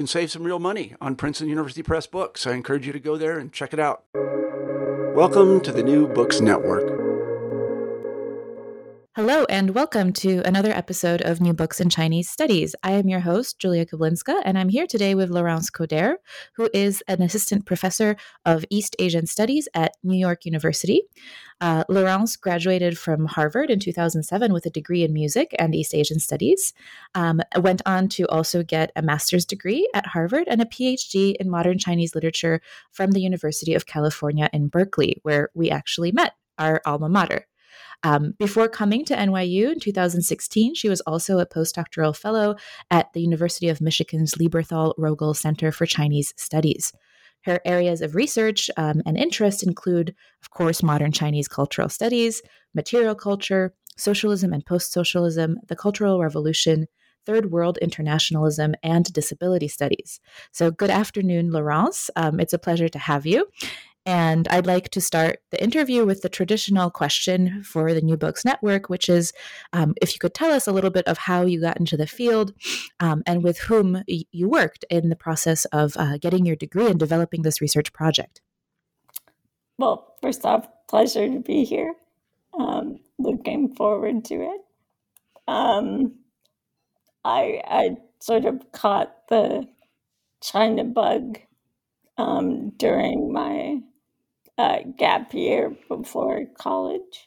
can save some real money on Princeton University Press books. I encourage you to go there and check it out. Welcome to the New Books Network. Hello, and welcome to another episode of New Books in Chinese Studies. I am your host, Julia Keblinska, and I'm here today with Laurence Coderre, who is an assistant professor of East Asian Studies at New York University. Uh, Laurence graduated from Harvard in 2007 with a degree in music and East Asian Studies. Um, went on to also get a master's degree at Harvard and a PhD in modern Chinese literature from the University of California in Berkeley, where we actually met, our alma mater. Um, before coming to NYU in 2016, she was also a postdoctoral fellow at the University of Michigan's Lieberthal Rogel Center for Chinese Studies. Her areas of research um, and interest include, of course, modern Chinese cultural studies, material culture, socialism and post socialism, the Cultural Revolution, Third World Internationalism, and Disability Studies. So, good afternoon, Laurence. Um, it's a pleasure to have you. And I'd like to start the interview with the traditional question for the New Books Network, which is um, if you could tell us a little bit of how you got into the field um, and with whom y- you worked in the process of uh, getting your degree and developing this research project. Well, first off, pleasure to be here. Um, looking forward to it. Um, I, I sort of caught the China bug um, during my uh, gap year before college,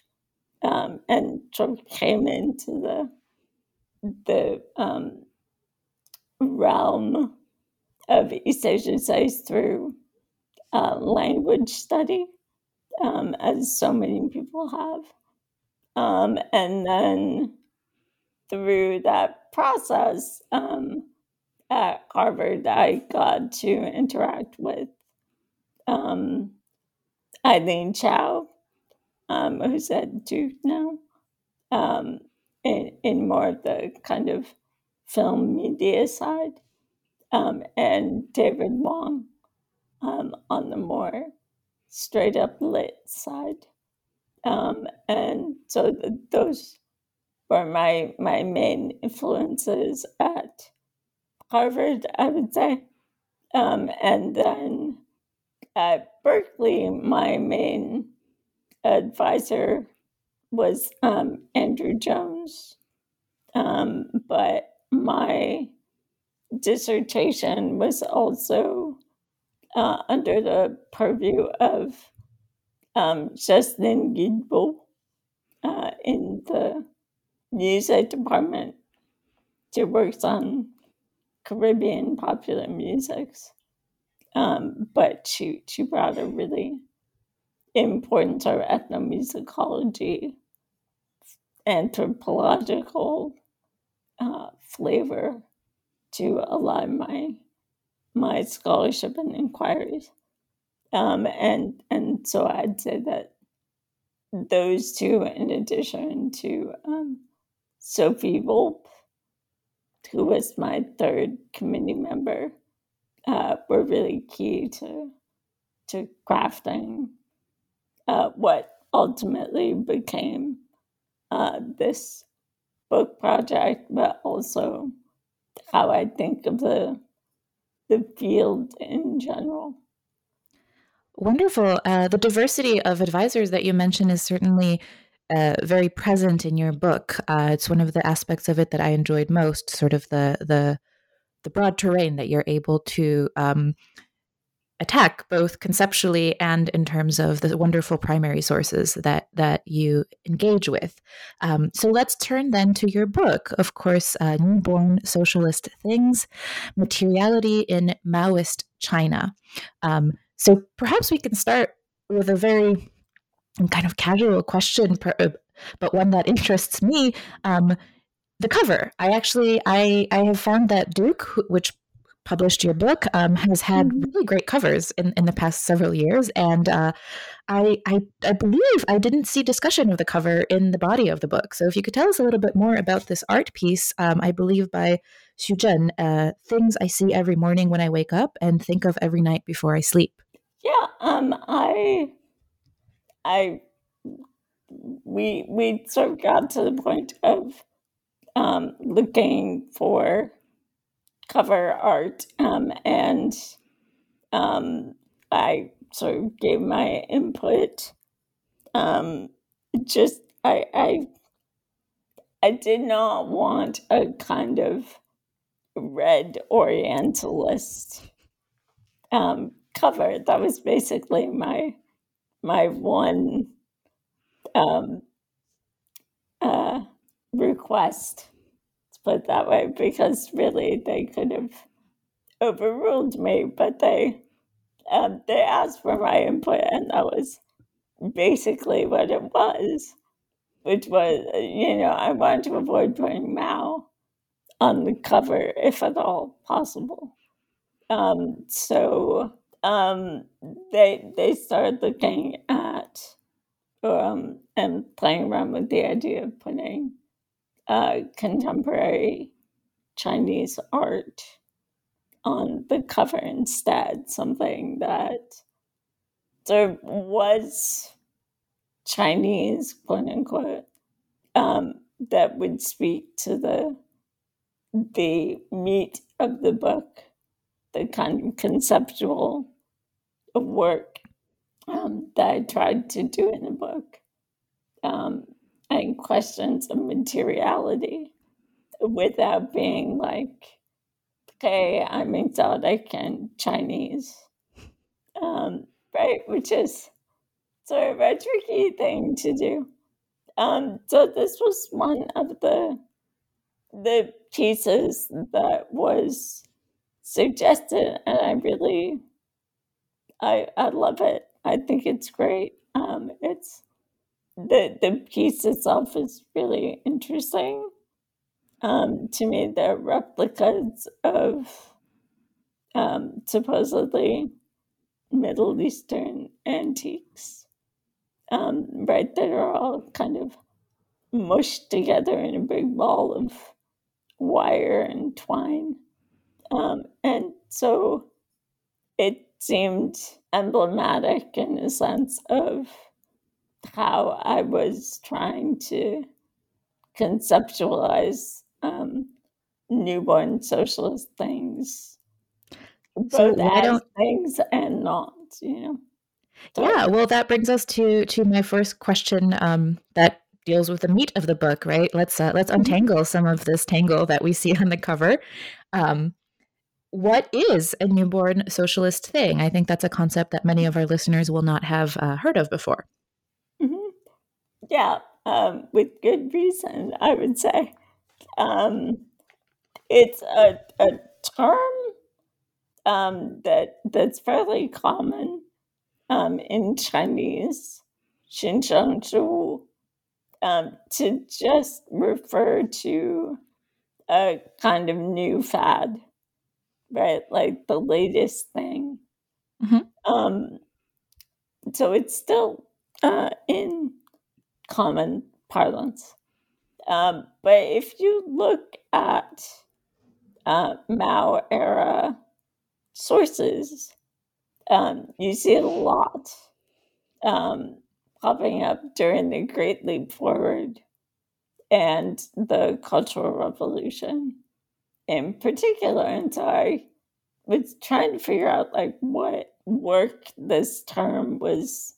um, and sort of came into the the um, realm of East Asian studies through uh, language study, um, as so many people have, um, and then through that process um, at Harvard, I got to interact with um, Eileen Chow, um, who's at Duke now, um, in, in more of the kind of film media side, um, and David Wang um, on the more straight up lit side. Um, and so the, those were my, my main influences at Harvard, I would say. Um, and then at Berkeley, my main advisor was um, Andrew Jones. Um, but my dissertation was also uh, under the purview of um, Jocelyne Guilbault uh, in the music department. She works on Caribbean popular musics. Um, but she she brought a really important sort of ethnomusicology, anthropological uh, flavor to a lot of my my scholarship and inquiries. Um, and and so I'd say that those two, in addition to um, Sophie Volpp, who was my third committee member, uh, were really key to to crafting uh, what ultimately became uh, this book project, but also how I think of the the field in general. Wonderful. Uh, the diversity of advisors that you mentioned is certainly uh, very present in your book. Uh, it's one of the aspects of it that I enjoyed most. Sort of the the the broad terrain that you're able to um, attack both conceptually and in terms of the wonderful primary sources that that you engage with. Um, so let's turn then to your book. Of course uh, newborn socialist things materiality in maoist china. Um, so perhaps we can start with a very kind of casual question uh, but one that interests me. Um, the cover. I actually i i have found that duke which published your book um, has had mm-hmm. really great covers in, in the past several years. And uh, I, I, I believe i didn't see discussion of the cover in the body of the book. So if you could tell us a little bit more about this art piece um, i believe by xu zhen uh, things i see every morning when i wake up and think of every night before i sleep. Yeah um i i we we sort of got to the point of um, looking for cover art, um, and um, I sort of gave my input. Um, just I, I I did not want a kind of red Orientalist um, cover. That was basically my my one um, uh, request put it that way, because really they could have overruled me, but they um, they asked for my input, and that was basically what it was, which was you know I wanted to avoid putting Mao on the cover if at all possible. Um, so um, they they started looking at um, and playing around with the idea of putting uh, contemporary Chinese art on the cover instead, something that there was Chinese, quote unquote, um, that would speak to the the meat of the book, the kind of conceptual work um, that I tried to do in the book. Um, and questions of materiality without being like, okay, I'm exotic and Chinese. Um, right? Which is sort of a tricky thing to do. Um, so this was one of the the pieces that was suggested, and I really, I I love it. I think it's great. Um, it's the the piece itself is really interesting. Um, to me, they're replicas of um, supposedly Middle Eastern antiques, um, right? That are all kind of mushed together in a big ball of wire and twine. Um, and so it seemed emblematic in a sense of how I was trying to conceptualize um, newborn socialist things, both so as things and not, you know. So, yeah, well, that brings us to to my first question um, that deals with the meat of the book, right? Let's uh, let's mm-hmm. untangle some of this tangle that we see on the cover. Um, what is a newborn socialist thing? I think that's a concept that many of our listeners will not have uh, heard of before yeah, um, with good reason, I would say. Um, it's a, a term um, that that's fairly common um, in Chinese, Xinjiang um, to just refer to a kind of new fad, right? Like the latest thing. Mm-hmm. Um, so it's still uh, in common parlance. Um, but if you look at uh, Mao era sources, um, you see a lot um, popping up during the Great Leap Forward and the Cultural Revolution in particular. And so I was trying to figure out like what work this term was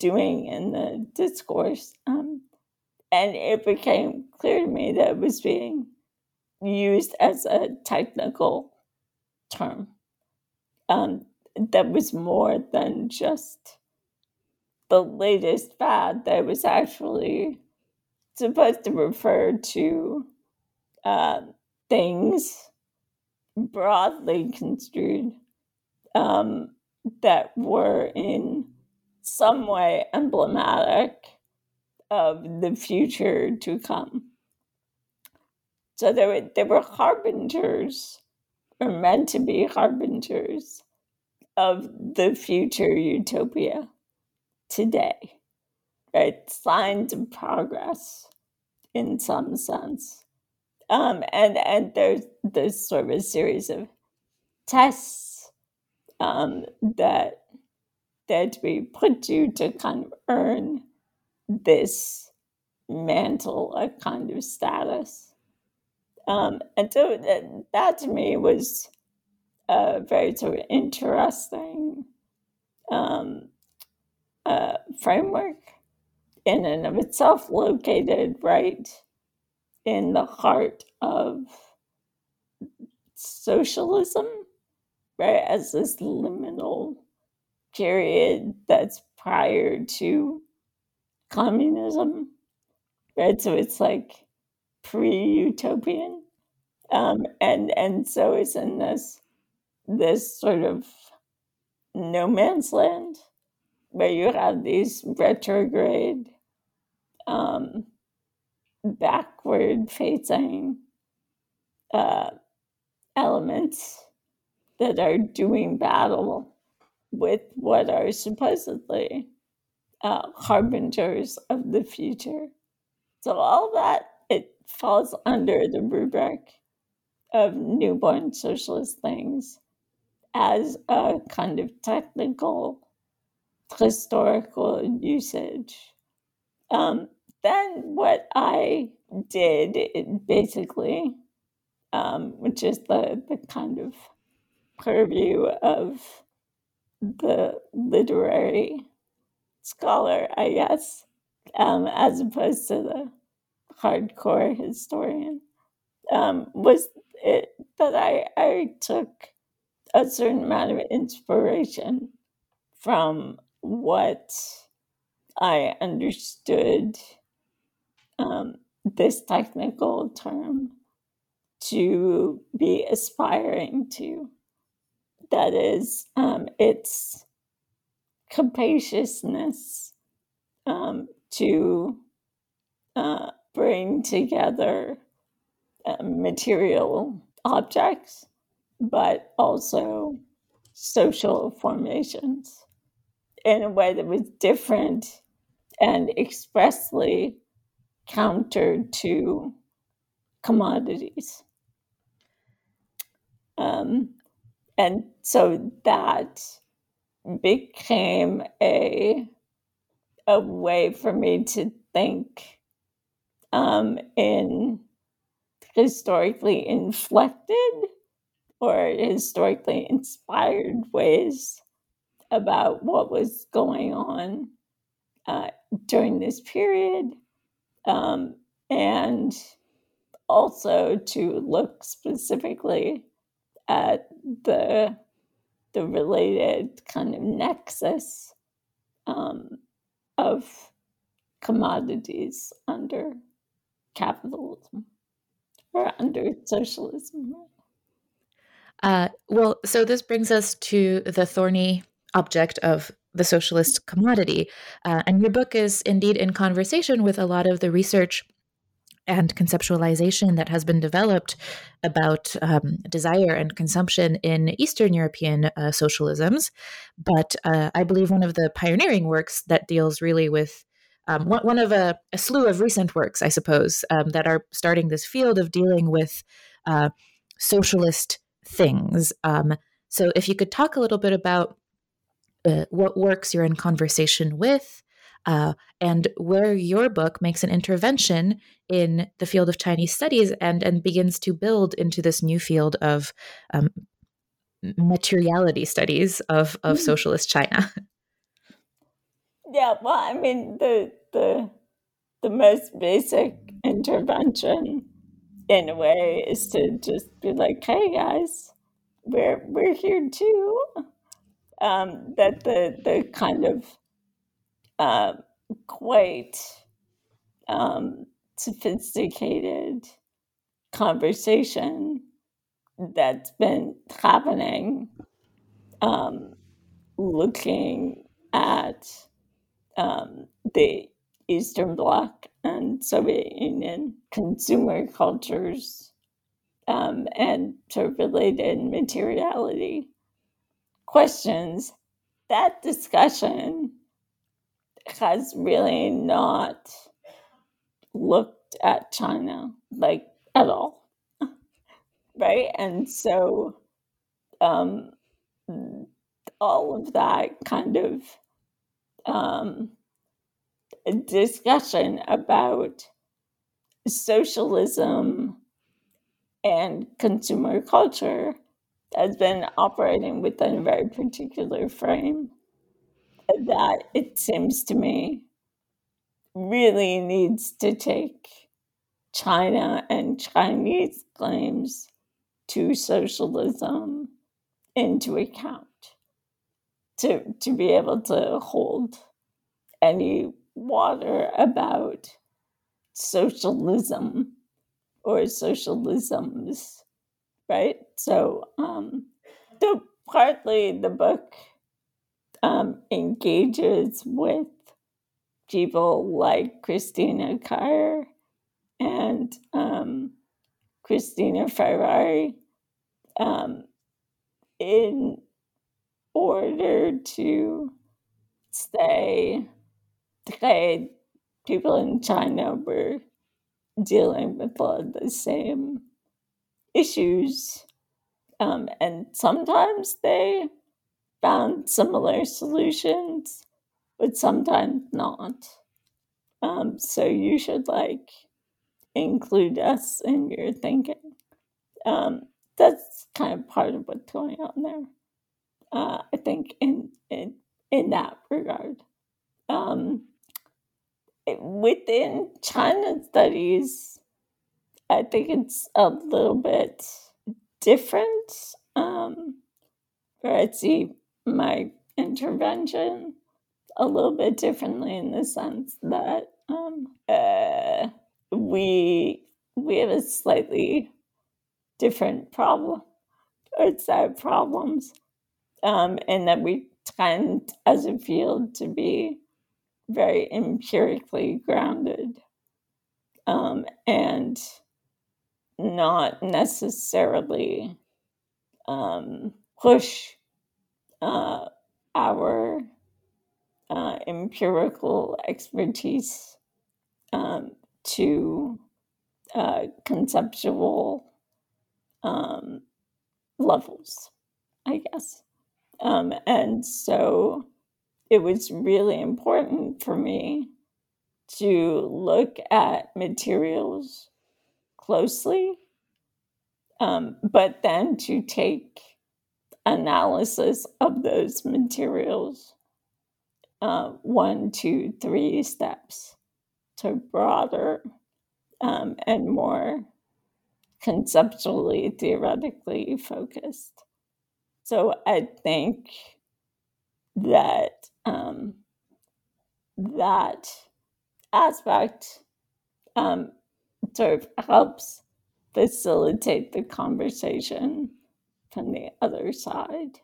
doing in the discourse. Um, and it became clear to me that it was being used as a technical term um, that was more than just the latest fad, that was actually supposed to refer to uh, things broadly construed um, that were in some way emblematic of the future to come. So they were, they were harbingers, or meant to be harbingers, of the future utopia today, right? Signs of progress in some sense. Um, and and there's there's sort of a series of tests um, that that we put you to kind of earn this mantle, a kind of status. Um, and so that, that to me was a very sort of interesting um, uh, framework in and of itself, located right in the heart of socialism, right, as this liminal period that's prior to communism, right? So it's like pre-utopian, um, and and so it's in this this sort of no man's land where you have these retrograde, um, backward facing uh, elements that are doing battle with what are supposedly uh, harbingers of the future. So all that it falls under the rubric of newborn socialist things as a kind of technical historical usage. Um, then what I did basically, um, which is the, the kind of purview of the literary scholar, I guess, um, as opposed to the hardcore historian, um, was it that I, I took a certain amount of inspiration from what I understood um, this technical term to be aspiring to. That is, um, its capaciousness um, to uh, bring together uh, material objects, but also social formations in a way that was different and expressly countered to commodities. Um, and so that became a a way for me to think um, in historically inflected or historically inspired ways about what was going on uh, during this period, um, and also to look specifically at the the related kind of nexus um, of commodities under capitalism or under socialism. Uh, well, so this brings us to the thorny object of the socialist commodity. Uh, and your book is indeed in conversation with a lot of the research and conceptualization that has been developed about um, desire and consumption in Eastern European uh, socialisms. But uh, I believe one of the pioneering works that deals really with um, one, one, of a, a, slew of recent works, I suppose, um, that are starting this field of dealing with uh, socialist things. Um, so, if you could talk a little bit about uh, what works you're in conversation with, uh, and where your book makes an intervention in the field of Chinese studies and and begins to build into this new field of um, materiality studies of of mm-hmm. socialist China. Yeah, well, I mean the the the most basic intervention in a way is to just be like, "Hey guys, we're we're here too." Um, that the the kind of uh, quite um, sophisticated conversation that's been happening, um, looking at um, the Eastern Bloc and Soviet Union consumer cultures um, and of related materiality questions, that discussion has really not looked at China like at all. right? And so um, all of that kind of um, discussion about socialism and consumer culture has been operating within a very particular frame that it seems to me really needs to take China and Chinese claims to socialism into account to, to be able to hold any water about socialism or socialisms, right? So, um, the partly the book um, engages with people like Christina Kiaer and um, Krisztina Fehérváry um, in order to say trade, people in China were dealing with all of the same issues. Um, and sometimes they found similar solutions, but sometimes not. Um, so you should like include us in your thinking. Um, that's kind of part of what's going on there. Uh, I think in in in that regard. Um, within China studies, I think it's a little bit different. Um, I see my intervention a little bit differently in the sense that um, uh, we we have a slightly different problem or set of problems, um, and that we tend as a field to be very empirically grounded um, and not necessarily um, push uh, our uh, empirical expertise um, to uh, conceptual um, levels, I guess. Um, and so it was really important for me to look at materials closely, um, but then to take analysis of those materials uh, one, two, three steps to broader um, and more conceptually, theoretically focused. So I think that um, that aspect um, sort of helps facilitate the conversation from the other side,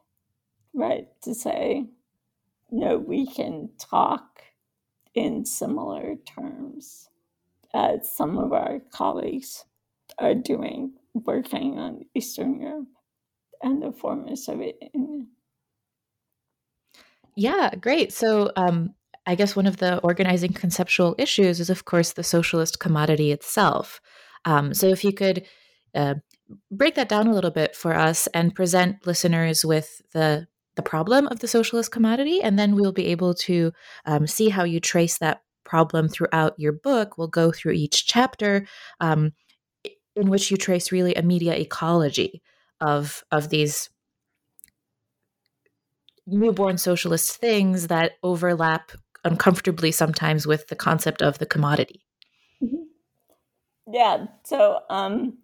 right? To say, no, we can talk in similar terms as some of our colleagues are doing working on Eastern Europe and the former Soviet Union. Yeah, great. So, um, I guess one of the organizing conceptual issues is, of course, the socialist commodity itself. Um, so, if you could uh, break that down a little bit for us and present listeners with the the problem of the socialist commodity, and then we'll be able to um, see how you trace that problem throughout your book. We'll go through each chapter um, in which you trace really a media ecology of of these newborn socialist things that overlap uncomfortably sometimes with the concept of the commodity. Mm-hmm. Yeah. So um,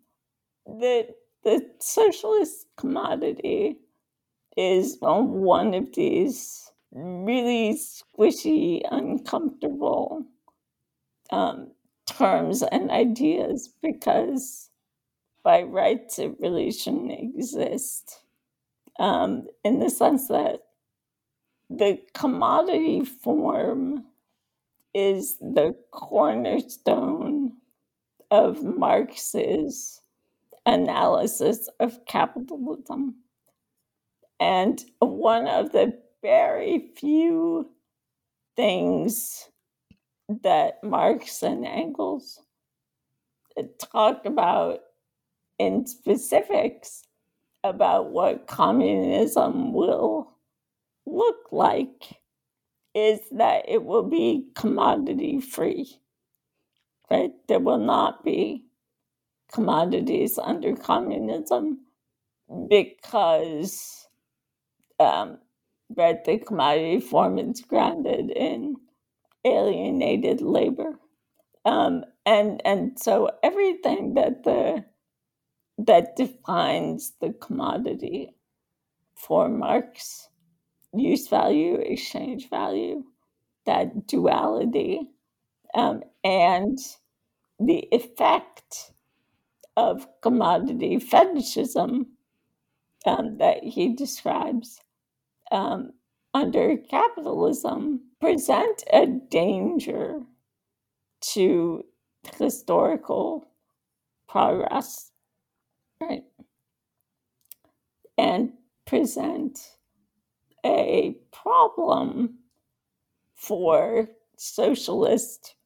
the the socialist commodity is one of these really squishy, uncomfortable um, terms and ideas because by rights it really shouldn't exist. Um, in the sense that the commodity form is the cornerstone of Marx's analysis of capitalism. And one of the very few things that Marx and Engels talked about in specifics about what communism will look like is that it will be commodity free, right? There will not be commodities under communism because um, right, the commodity form is grounded in alienated labor. Um, and and so everything that the that defines the commodity for Marx, use value, exchange value, that duality, um, and the effect of commodity fetishism um, that he describes um, under capitalism present a danger to historical progress, right? And present a problem for socialist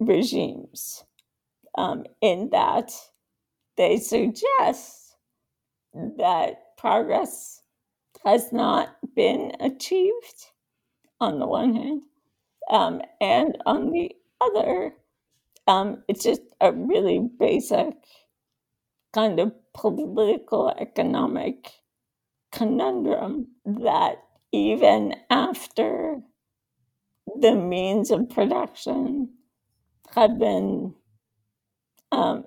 regimes um, in that they suggest that progress has not been achieved on the one hand, um, and on the other, um, it's just a really basic kind of political economic conundrum that even after the means of production have been um,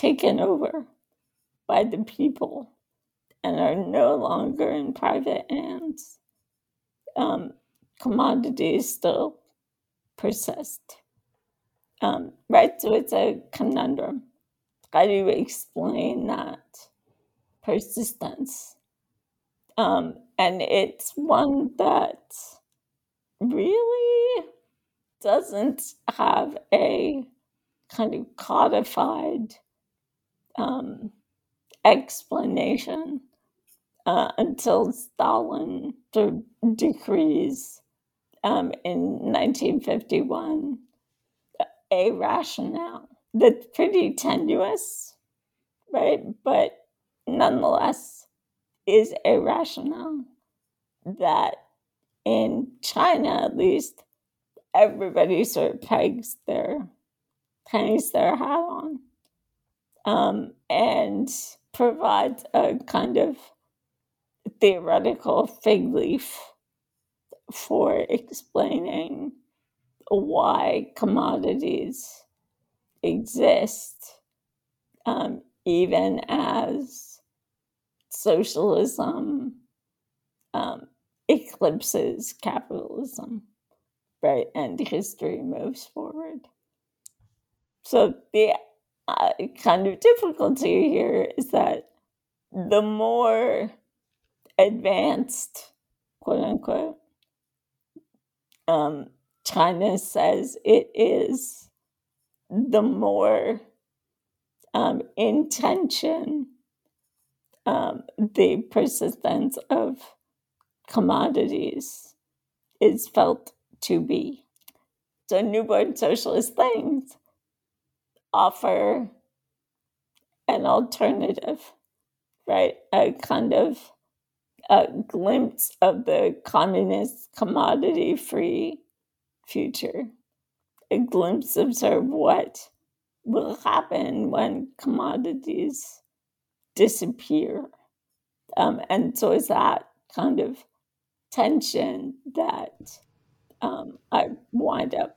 taken over by the people and are no longer in private hands, um, commodities still persist. Um, right? So it's a conundrum. How do you explain that persistence? Um, and it's one that really doesn't have a kind of codified um, explanation uh, until Stalin decrees um, in 1951 a rationale that's pretty tenuous, right? But nonetheless is a rationale that in China, at least, everybody sort of pegs their hangs their hat on, um, and provides a kind of theoretical fig leaf for explaining why commodities exist, um, even as socialism um, eclipses capitalism, right? And history moves forward. So the uh, kind of difficulty here is that the more advanced, quote unquote, um, China says it is, the more um, intention um, the persistence of commodities is felt to be. So, newborn socialist things offer an alternative, right? A kind of a glimpse of the communist commodity free future, a glimpse of sort of what will happen when commodities disappear. Um, and so it's that kind of tension that um, I wind up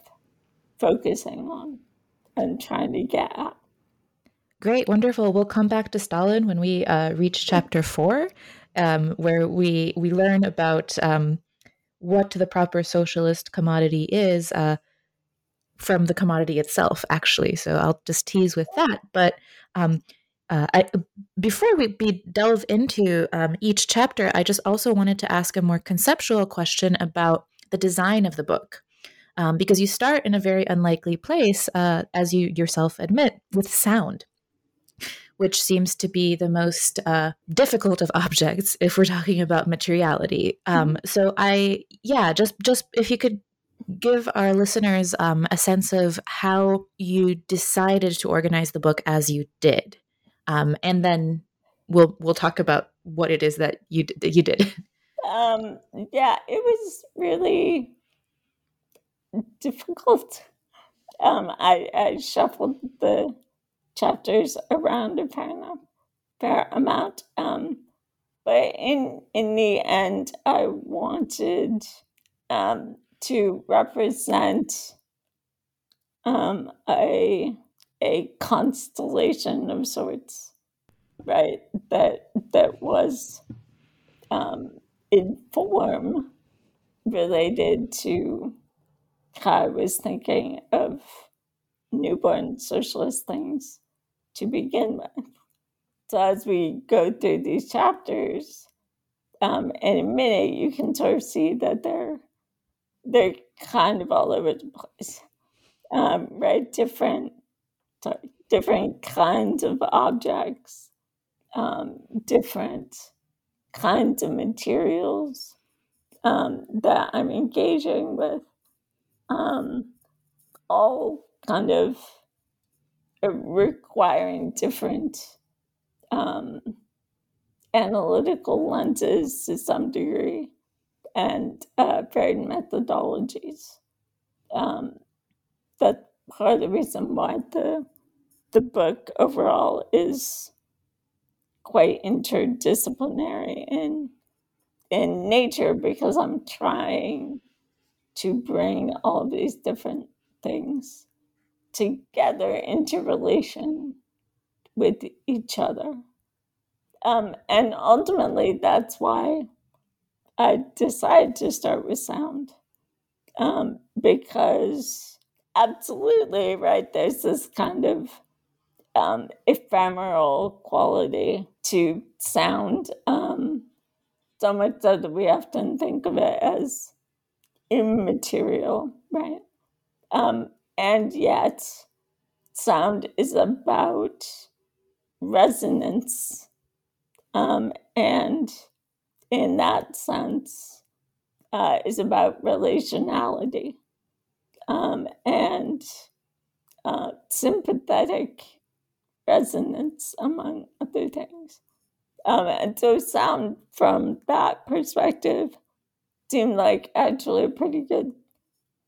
focusing on and trying to get at. Great, wonderful. We'll come back to Stalin when we uh, reach chapter four, um, where we we learn about um, what the proper socialist commodity is uh, from the commodity itself. Actually, so I'll just tease with that. But um, uh, I, before we be delve into um, each chapter, I just also wanted to ask a more conceptual question about the design of the book. Um, because you start in a very unlikely place, uh, as you yourself admit, with sound which seems to be the most uh, difficult of objects if we're talking about materiality. Um, mm-hmm. so I, yeah, just just if you could give our listeners um, a sense of how you decided to organize the book as you did, um, and then we'll we'll talk about what it is that you that you did. Um, yeah, it was really difficult. Um, I, I shuffled the chapters around a fair enough, fair amount. Um, but in in the end, I wanted um, to represent um, a a constellation of sorts, right? That that was um, in form related to I was thinking of newborn socialist things to begin with. So as we go through these chapters, um, in a minute, you can sort of see that they're they're kind of all over the place, um, right? Different sorry, different kinds of objects, um, different kinds of materials um, that I'm engaging with, um, all kind of requiring different um, analytical lenses to some degree and uh, varied methodologies. Um, that's part of the reason why the the book overall is quite interdisciplinary in in nature because I'm trying to bring all these different things together into relation with each other. Um, and ultimately, that's why I decided to start with sound. Um, because absolutely, right, there's this kind of um, ephemeral quality to sound. Um, so much so that we often think of it as immaterial, right? Um, and yet, sound is about resonance. Um, and in that sense, uh, is about relationality um, and uh, sympathetic resonance, among other things. Um, and so, sound from that perspective seemed like actually a pretty good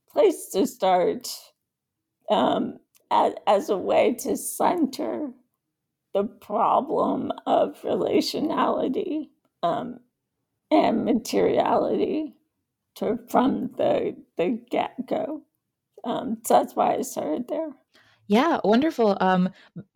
place to start um, as, as a way to center the problem of relationality um, and materiality to, from the, the get go. Um, so that's why I started there. Yeah, wonderful. Um,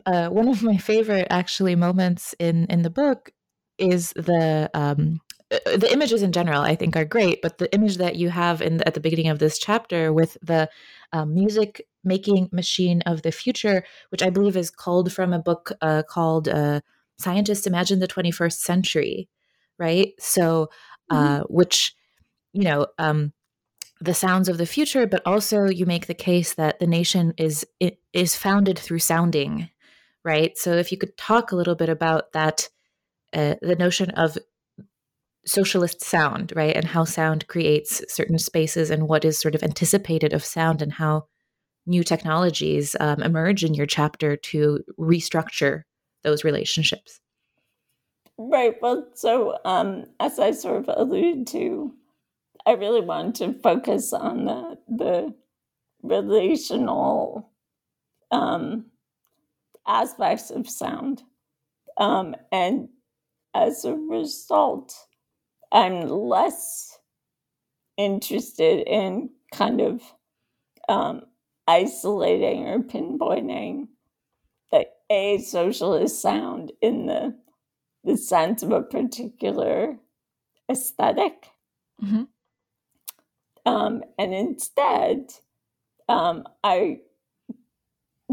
uh, one of my favorite actually moments in in the book is the um, the images in general. I think are great, but the image that you have in the, at the beginning of this chapter with the um, music making machine of the future, which I believe is called from a book uh, called uh, "Scientists Imagine the 21st Century," right? So, uh, mm-hmm. which you know, um, the sounds of the future, but also you make the case that the nation is is founded through sounding, right? So, if you could talk a little bit about that, uh, the notion of socialist sound, right? And how sound creates certain spaces and what is sort of anticipated of sound and how new technologies um, emerge in your chapter to restructure those relationships. Right. Well, so um, as I sort of alluded to, I really wanted to focus on the the relational um, aspects of sound, um, and as a result, I'm less interested in kind of um, isolating or pinpointing the a socialist sound in the the sense of a particular esthetic mm-hmm. um, and instead um, i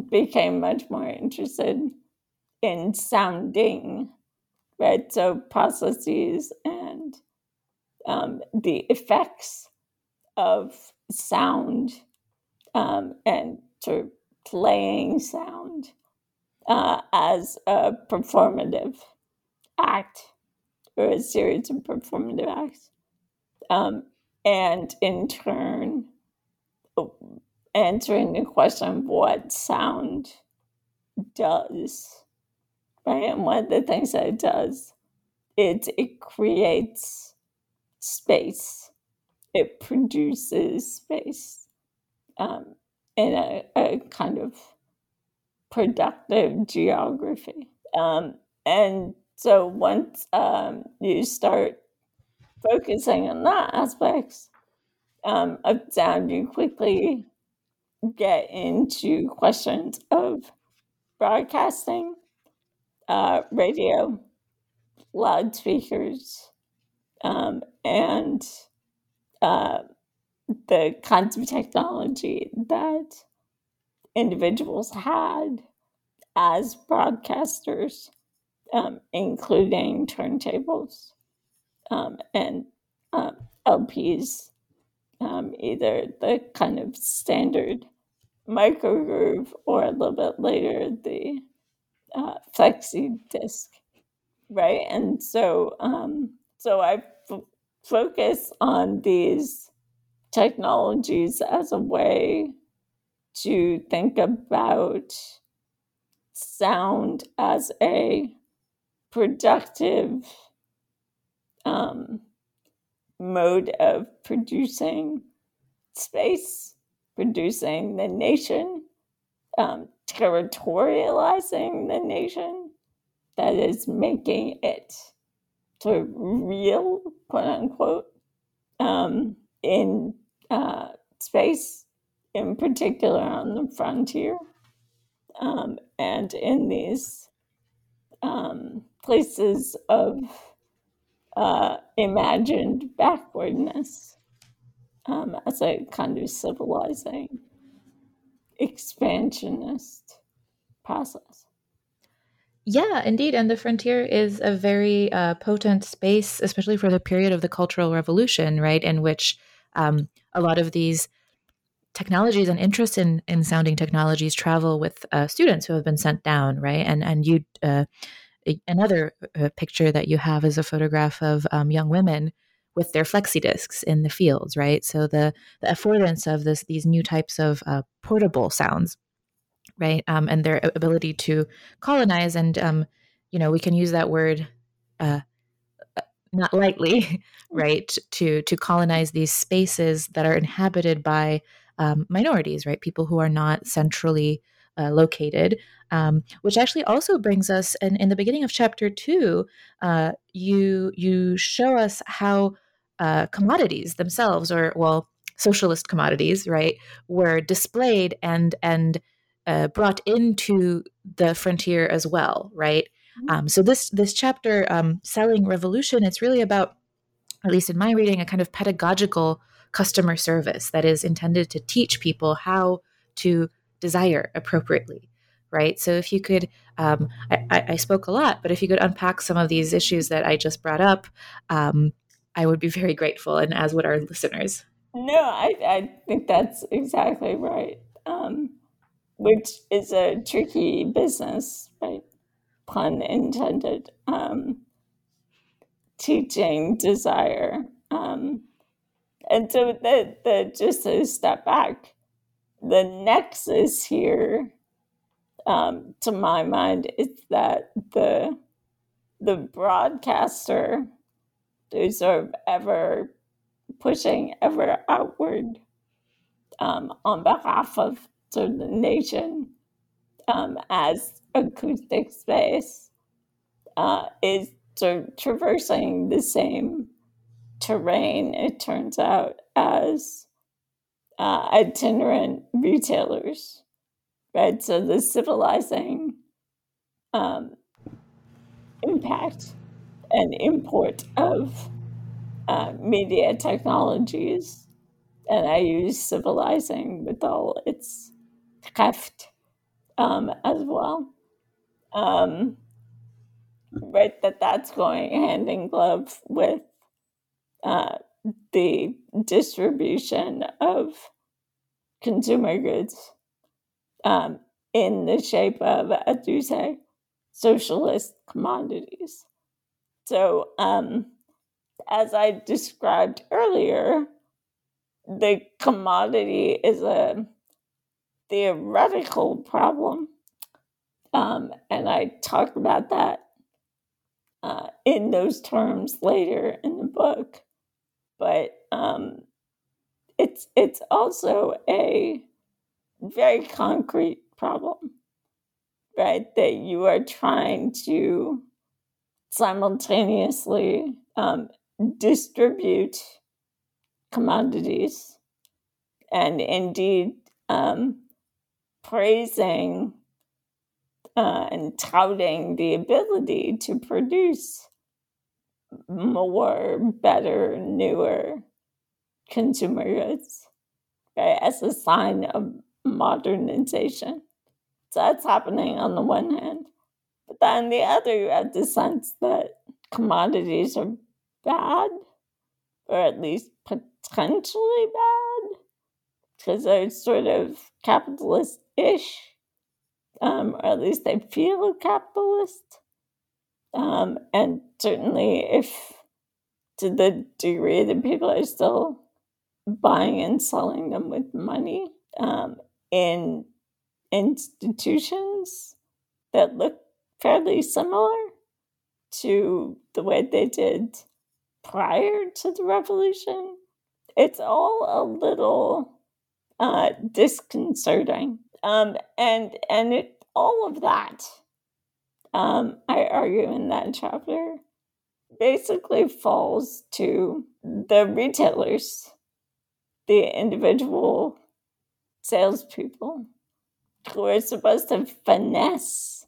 became much more interested in sounding right so processes and um, the effects of sound um, and sort of playing sound uh, as a performative act or a series of performative acts. Um, and in turn, answering the question of what sound does, right? And one of the things that it does is it creates space, it produces space um, in a, a kind of productive geography. Um, and so once um, you start focusing on that aspects um, of sound, you quickly get into questions of broadcasting, uh, radio, loudspeakers, um, and uh, the kinds of technology that individuals had as broadcasters, um, including turntables um, and um, LPs, um, either the kind of standard microgroove or a little bit later the uh, flexi disc, right? And so, um, so I f- focus on these technologies as a way to think about sound as a productive um, mode of producing space, producing the nation, um, territorializing the nation, that is making it sort of real, quote unquote, um, in uh, space, in particular on the frontier, um, and in these um, places of uh, imagined backwardness um, as a kind of civilizing expansionist process. Yeah, indeed. And the frontier is a very uh, potent space, especially for the period of the Cultural Revolution, right? In which um, a lot of these technologies and interest in, in sounding technologies travel with uh, students who have been sent down, right? And and you uh, another uh, picture that you have is a photograph of um, young women with their flexi discs in the fields, right? So the the affordance of this these new types of uh, portable sounds, right, um, and their ability to colonize, and um, you know we can use that word uh, uh not lightly, right, to to colonize these spaces that are inhabited by um, minorities, right, people who are not centrally uh, located, um, which actually also brings us. And in the beginning of chapter two, uh, you you show us how uh, commodities themselves, or well, socialist commodities, right, were displayed and and uh, brought into the frontier as well, right. Mm-hmm. Um, so this this chapter, um, selling revolution, it's really about, at least in my reading, a kind of pedagogical customer service that is intended to teach people how to desire appropriately right so if you could um, I, I, spoke a lot but if you could unpack some of these issues that i just brought up um, i would be very grateful and as would our listeners no i, I think that's exactly right um, which is a tricky business right? Pun intended. Um, teaching desire. Um, and so the, the just a step back the nexus here, um, to my mind, is that the the broadcaster who's sort of ever pushing ever outward um, on behalf of of the nation um, as acoustic space uh, is sort traversing the same terrain, it turns out, as uh, itinerant retailers, right? So the civilizing um, impact and import of uh, media technologies, and I use civilizing with all its heft um, as well. Um, right, that that's going hand in glove with uh, the distribution of consumer goods um, in the shape of, as you say, socialist commodities. So, um, as I described earlier, the commodity is a theoretical problem. Um, and I talk about that uh, in those terms later in the book. But um, it's it's also a very concrete problem, right? That you are trying to simultaneously um, distribute commodities and indeed um, praising uh, and touting the ability to produce more, better, newer consumer goods right, as a sign of modernization. So that's happening on the one hand. But then on the other, you have the sense that commodities are bad, or at least potentially bad, because they're sort of capitalist ish um, or at least they feel capitalist. Um, and certainly, if to the degree that people are still buying and selling them with money um, in institutions that look fairly similar to the way they did prior to the revolution, it's all a little uh, disconcerting. Um, and and it all of that, um, I argue in that chapter, basically falls to the retailers, the individual salespeople who are supposed to finesse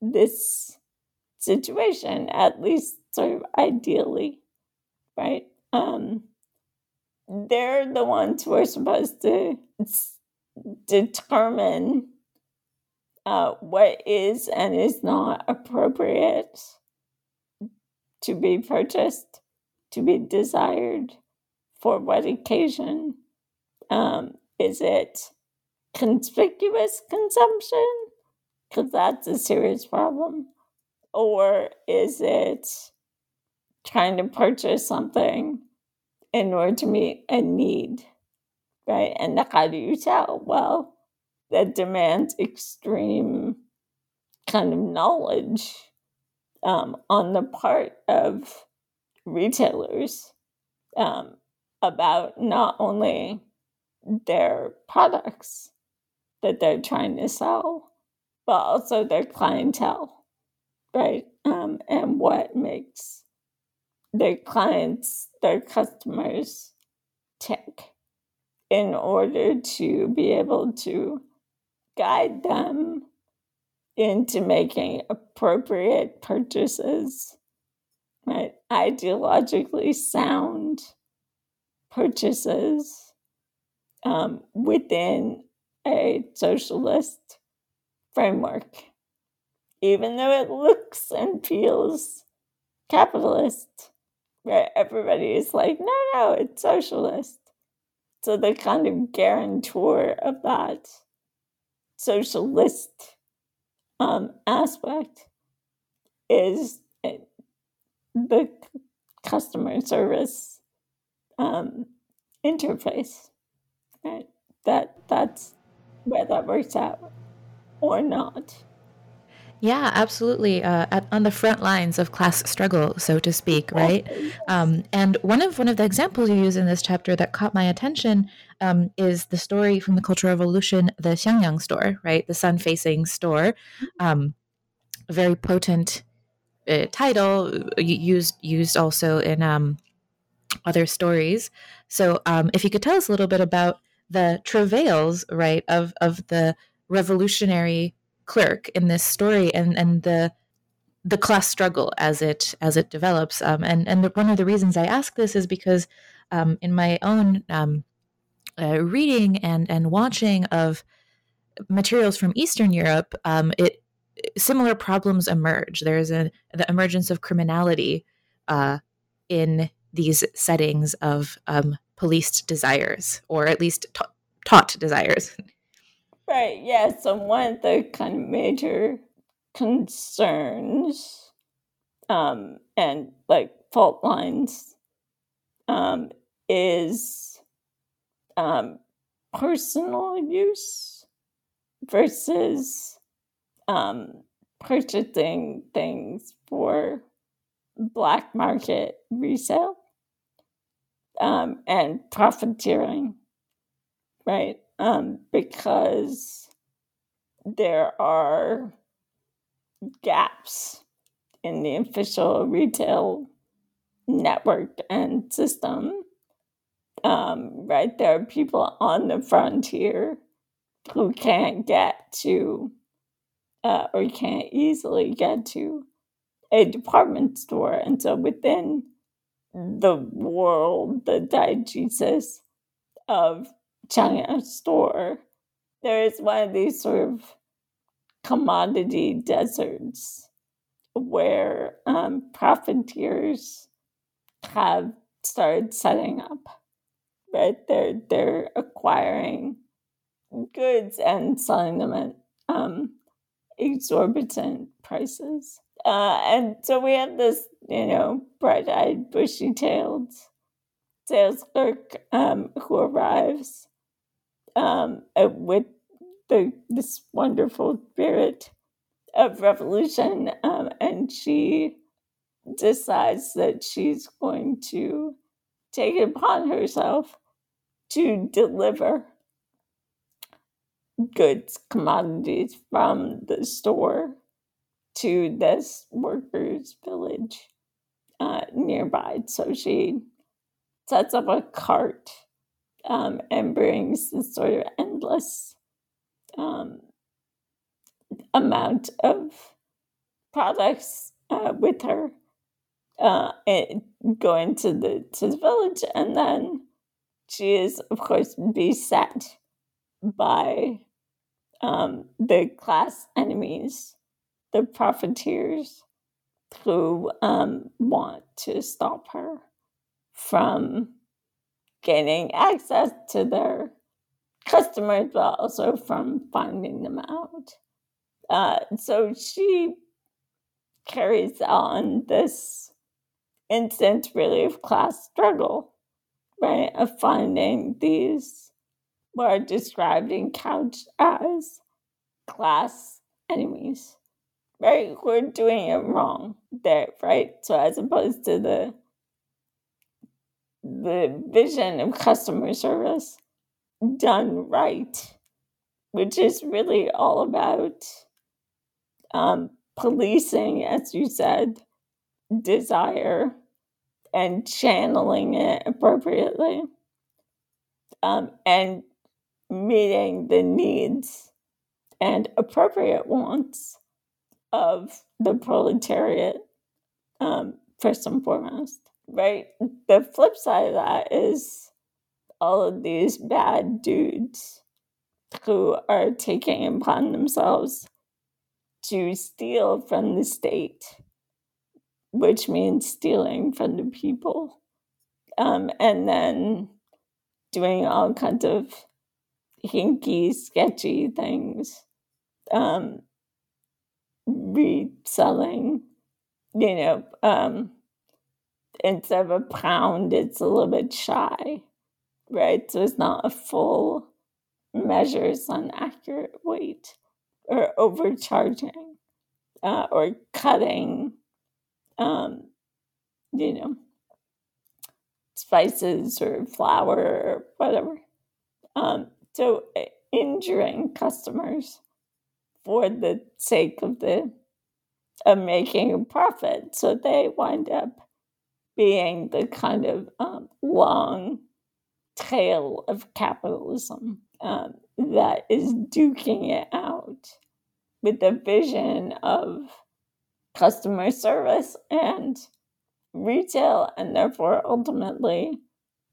this situation, at least sort of ideally, right? Um, they're the ones who are supposed to determine uh, what is and is not appropriate to be purchased, to be desired, for what occasion. Um, is it conspicuous consumption? Because that's a serious problem. Or is it trying to purchase something in order to meet a need? Right? And how do you tell? Well, that demands extreme kind of knowledge um, on the part of retailers um, about not only their products that they're trying to sell, but also their clientele, right? Um, and what makes their clients, their customers tick in order to be able to guide them into making appropriate purchases, right? Ideologically sound purchases um, within a socialist framework, even though it looks and feels capitalist, where everybody is like, no, no, it's socialist. So the kind of guarantor of that socialist um, aspect is eh, the customer service um, interface. Right? That that's where that works out or not. Yeah, absolutely. Uh, at, on the front lines of class struggle, so to speak, right? Um, and one of one of the examples you use in this chapter that caught my attention um, is the story from the Cultural Revolution, the Xiangyang store, right? The sun-facing store. Um, very potent uh, title used used also in um, other stories. So, um, if you could tell us a little bit about the travails, right, of of the revolutionary clerk in this story and and the the class struggle as it as it develops. Um, and and the, one of the reasons I ask this is because um, in my own um, uh, reading and and watching of materials from Eastern Europe, um, it similar problems emerge. There's a the emergence of criminality uh, in these settings of um, policed desires, or at least ta- taught desires. Right. Yeah. So one of the kind of major concerns um, and like fault lines um, is um, personal use versus um, purchasing things for black market resale um, and profiteering, right? Um, because there are gaps in the official retail network and system. Um, right, there are people on the frontier who can't get to uh, or can't easily get to a department store. And so within the world, the diegesis of China store, there is one of these sort of commodity deserts where um, profiteers have started setting up. Right, they're they're acquiring goods and selling them at um, exorbitant prices. Uh, and so we have this, you know, bright-eyed, bushy-tailed sales clerk um, who arrives um, uh, with the, this wonderful spirit of revolution. Um, and she decides that she's going to take it upon herself to deliver goods, commodities from the store to this workers' village uh, nearby. So she sets up a cart um, and brings this sort of endless um, amount of products uh, with her uh, going to the to the village, and then she is, of course, beset by um, the class enemies, the profiteers, who um, want to stop her from gaining access to their customers, but also from finding them out. Uh, so she carries on this instance really of class struggle, right? Of finding these what are described in Couch as class enemies, right? Who are doing it wrong there, right? So as opposed to the the vision of customer service done right, which is really all about um, policing, as you said, desire and channeling it appropriately um, and meeting the needs and appropriate wants of the proletariat um, first and foremost right? The flip side of that is all of these bad dudes who are taking upon themselves to steal from the state, which means stealing from the people, um, and then doing all kinds of hinky, sketchy things, um, reselling, you know, um, instead of a pound, it's a little bit shy, right? So it's not a full measure, it's an accurate weight or overcharging. uh, or cutting, um, you know, spices or flour or whatever. Um, so injuring customers for the sake of the of making a profit. So they wind up being the kind of um, long tail of capitalism um, that is duking it out with the vision of customer service and retail, and therefore ultimately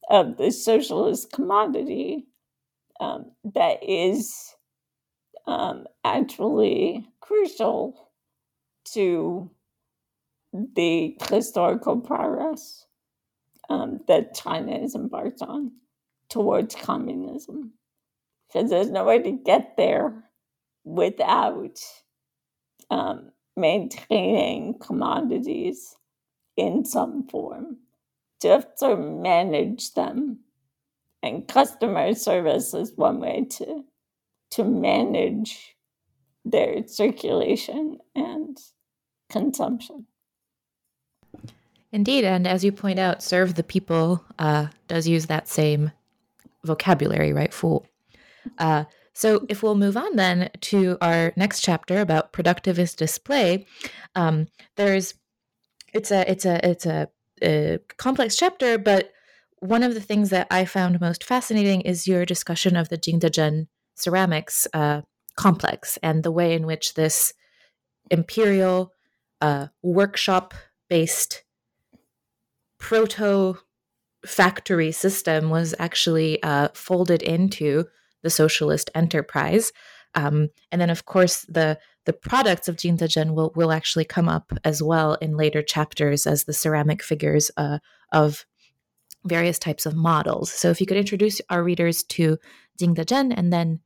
of the socialist commodity um, that is um, actually crucial to the historical progress um, that China is embarked on towards communism. Because there's no way to get there without um, maintaining commodities in some form. To have to manage them. And customer service is one way to, to manage their circulation and consumption. Indeed, and as you point out, serve the people uh, does use that same vocabulary, right? Fool. Uh, so if we'll move on then to our next chapter about productivist display, um, there's it's a it's a it's a, a complex chapter, but one of the things that I found most fascinating is your discussion of the Jingdezhen ceramics uh, complex and the way in which this imperial uh, workshop based proto factory system was actually uh, folded into the socialist enterprise. Um, and then, of course, the the products of Jingdezhen will will actually come up as well in later chapters as the ceramic figures uh, of various types of models. So, if you could introduce our readers to Jingdezhen and then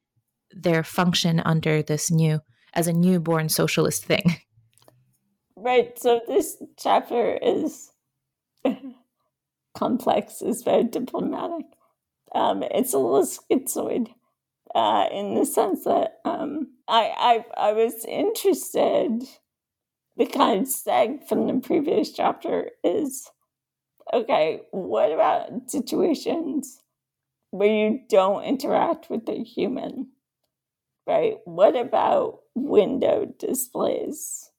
their function under this new as a newborn socialist thing. Right. So this chapter is complex, is very diplomatic. Um, it's a little schizoid uh, in the sense that um, I, I I was interested. The kind of seg from the previous chapter is okay. What about situations where you don't interact with the human? Right. What about window displays?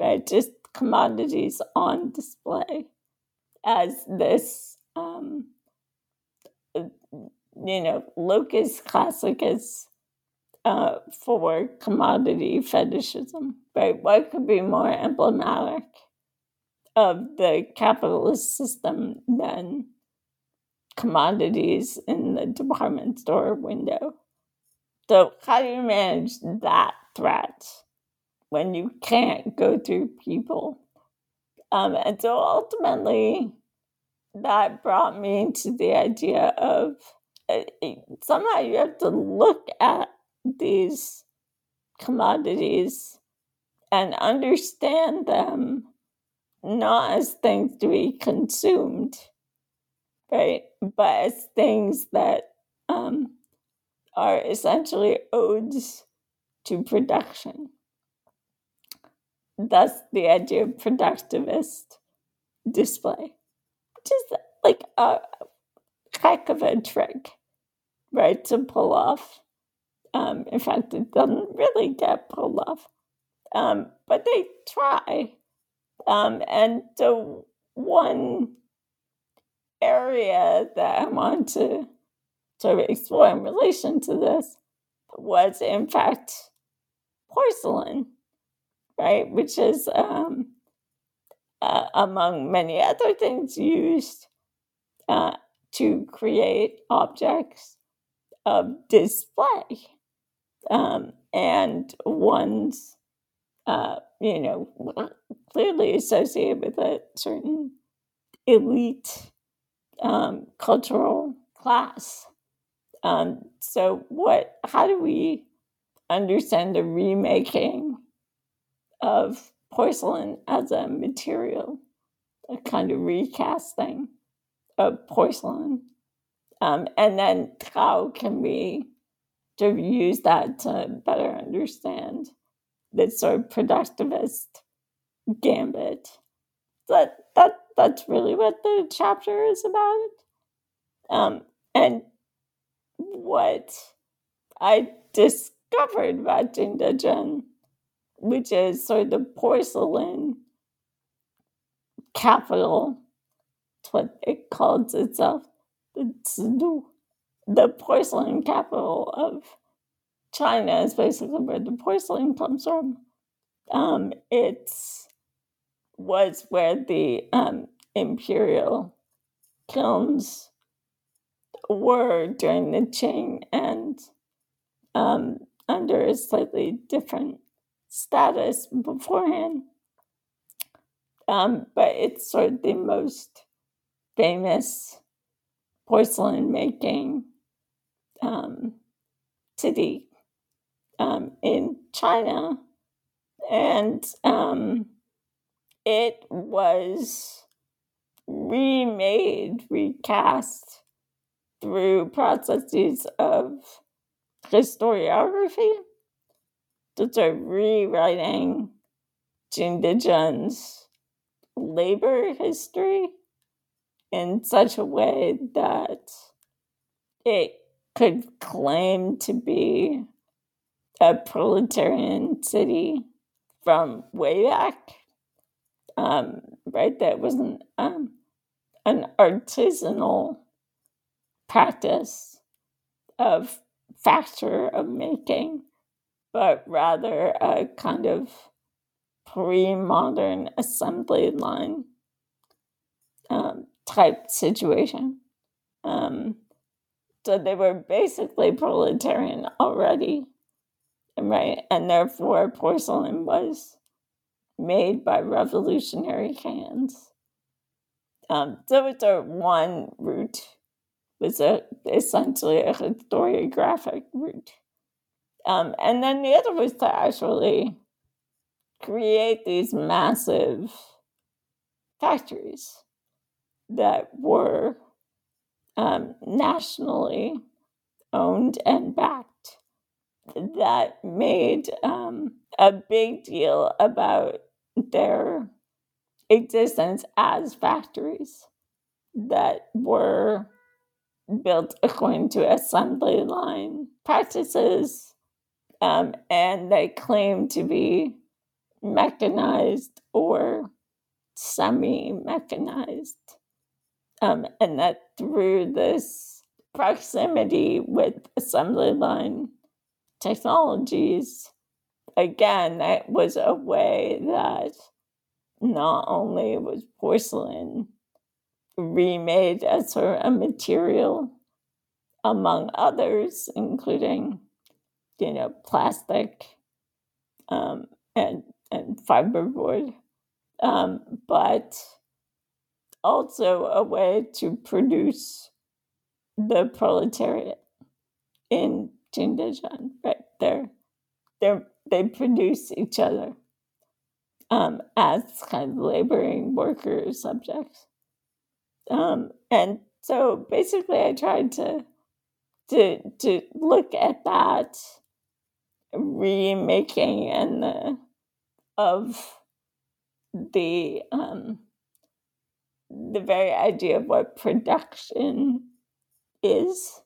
Right. Just commodities on display as this um, you know, locus classicus uh, for commodity fetishism, right? What could be more emblematic of the capitalist system than commodities in the department store window? So, how do you manage that threat when you can't go through people? Um, and so ultimately, that brought me to the idea of uh, somehow you have to look at these commodities and understand them not as things to be consumed, right? But as things that um, are essentially odes to production. Thus, the idea of productivist display, which is like a heck of a trick, right, to pull off. Um, in fact, it doesn't really get pulled off, um, but they try. Um, and the one area that I want to sort of explore in relation to this was, in fact, porcelain, right, which is um, uh, among many other things used uh, to create objects of display. Um, and one's, uh, you know, clearly associated with a certain elite um, cultural class. Um, so, what? How do we understand the remaking of porcelain as a material, a kind of recasting? of porcelain. Um, and then how can we to use that to better understand this sort of productivist gambit. That that that's really what the chapter is about. Um, and what I discovered about Jingdezhen, which is sort of the porcelain capital, it's what it calls itself, the, the porcelain capital of China is basically where the porcelain comes from. Um, it's was where the um, imperial kilns were during the Qing and um, under a slightly different status beforehand. Um, but it's sort of the most famous porcelain making um, city um, in China. And um, it was remade, recast through processes of historiography. Those are rewriting Jin Jingdezhen's labor history in such a way that it could claim to be a proletarian city from way back, um, right? That wasn't um, an artisanal practice of factor of making, but rather a kind of pre modern assembly line um, type situation. Um, so they were basically proletarian already, right? And therefore, porcelain was made by revolutionary hands. Um, so it's a one route was a, essentially a historiographic route. Um, and then the other was to actually create these massive factories that were um, nationally owned and backed that made um, a big deal about their existence as factories that were built according to assembly line practices, um, and they claim to be mechanized or semi mechanized. Um, and that through this proximity with assembly line technologies, again, that was a way that not only was porcelain remade as sort of a material among others, including, you know, plastic um, and, and fiberboard, um, but also a way to produce the proletariat in Jingdezhen, right? They're, they're, they produce each other um, as kind of laboring worker subjects. Um, and so basically, I tried to to to look at that remaking and the of the um, the very idea of what production is,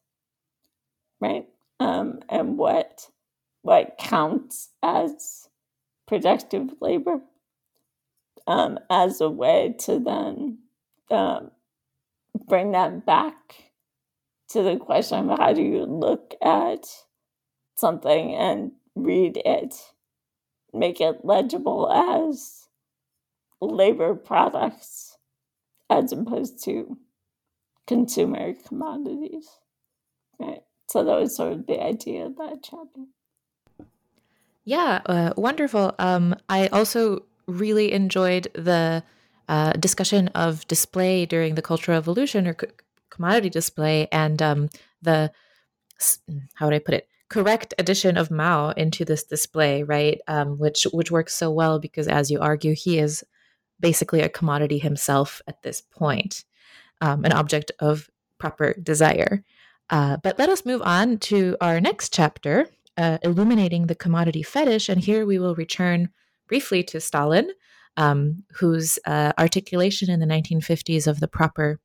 right? Um, and what what counts as productive labor um, as a way to then um, bring that back to the question of how do you look at something and read it, make it legible as labor products as opposed to consumer commodities. Right. So that was sort of the idea of that chapter. Yeah, uh, wonderful. Um, I also really enjoyed the uh, discussion of display during the Cultural Revolution or c- commodity display and um, the, how would I put it, correct addition of Mao into this display, right? Um, which which works so well because, as you argue, he is basically a commodity himself at this point, um, an object of proper desire. Uh, but let us move on to our next chapter, uh, illuminating the commodity fetish. And here we will return briefly to Stalin, um, whose uh, articulation in the 1950s of the proper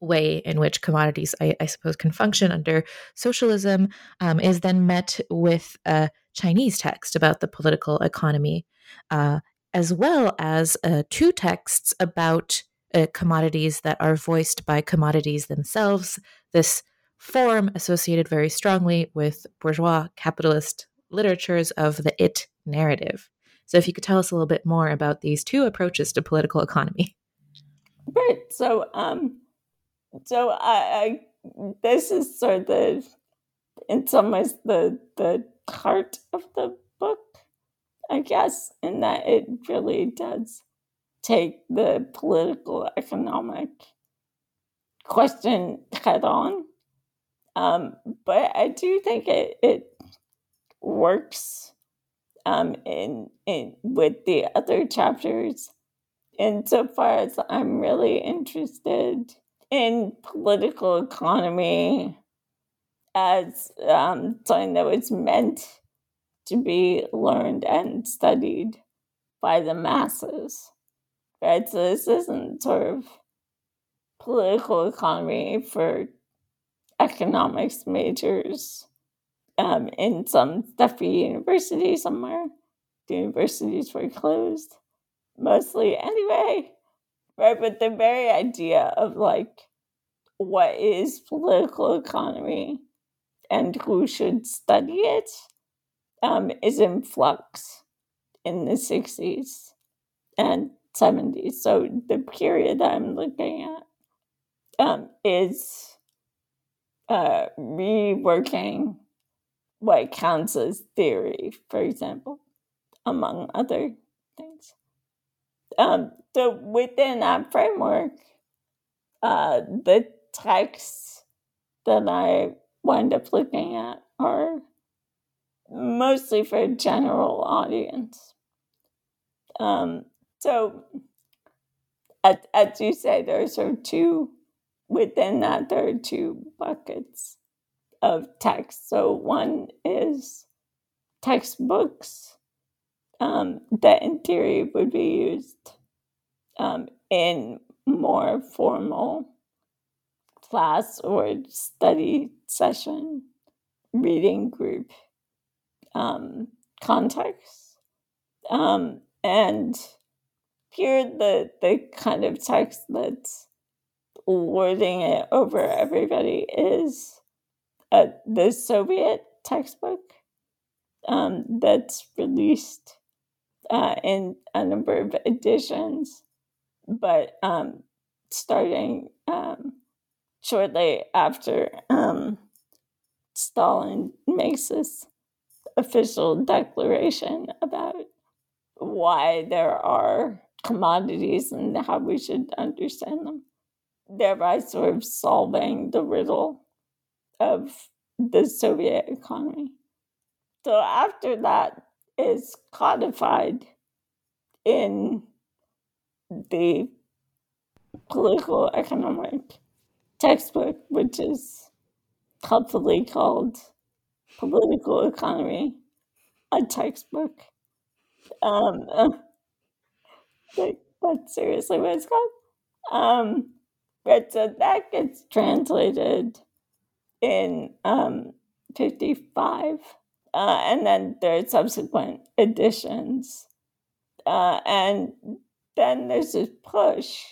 way in which commodities, I, I suppose, can function under socialism um, is then met with a Chinese text about the political economy, uh, as well as uh, two texts about uh, commodities that are voiced by commodities themselves. This form associated very strongly with bourgeois capitalist literatures of the it narrative. So, if you could tell us a little bit more about these two approaches to political economy. Right. So, um, so I, I this is sort of the, in some ways the the heart of the book, I guess, in that it really does take the political economic question head on. Um, but I do think it it works um, in in with the other chapters insofar as I'm really interested in political economy as um, something that was meant to be learned and studied by the masses. Right? So this isn't sort of political economy for economics majors um, in some stuffy university somewhere. The universities were closed, mostly anyway right? But the very idea of like what is political economy and who should study it um, is in flux in the 60s and 70s. So the period I'm looking at um, is uh, reworking what counts as theory, for example, among other. Um, so within that framework, uh, the texts that I wind up looking at are mostly for a general audience. Um, so, as, as you say, there's sort of two, within that, there are two buckets of text. So, one is textbooks um, that in theory would be used um, in more formal class or study session reading group um, context. Um, and here, the, the kind of text that's lording it over everybody is uh, the Soviet textbook um, that's released uh, in a number of editions, but um, starting um, shortly after um, Stalin makes this official declaration about why there are commodities and how we should understand them, thereby sort of solving the riddle of the Soviet economy. So after that, is codified in the political economic textbook, which is helpfully called Political Economy, a textbook. Um, that, that's seriously what it's called. Um, but so that gets translated in um, 55 uh, and then there are subsequent editions. Uh, and then there's this push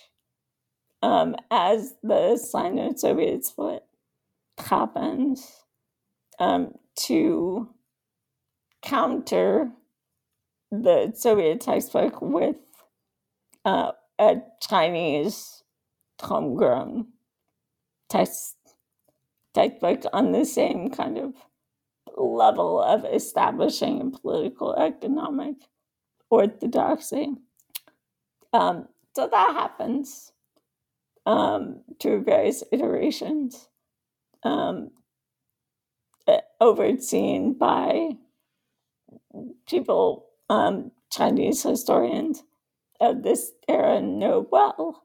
um, as the Sino Soviet split happens um, to counter the Soviet textbook with uh, a Chinese homegrown text textbook on the same kind of level of establishing political economic orthodoxy. Um, so that happens um, through various iterations, um, overseen by people, um, Chinese historians of this era know well,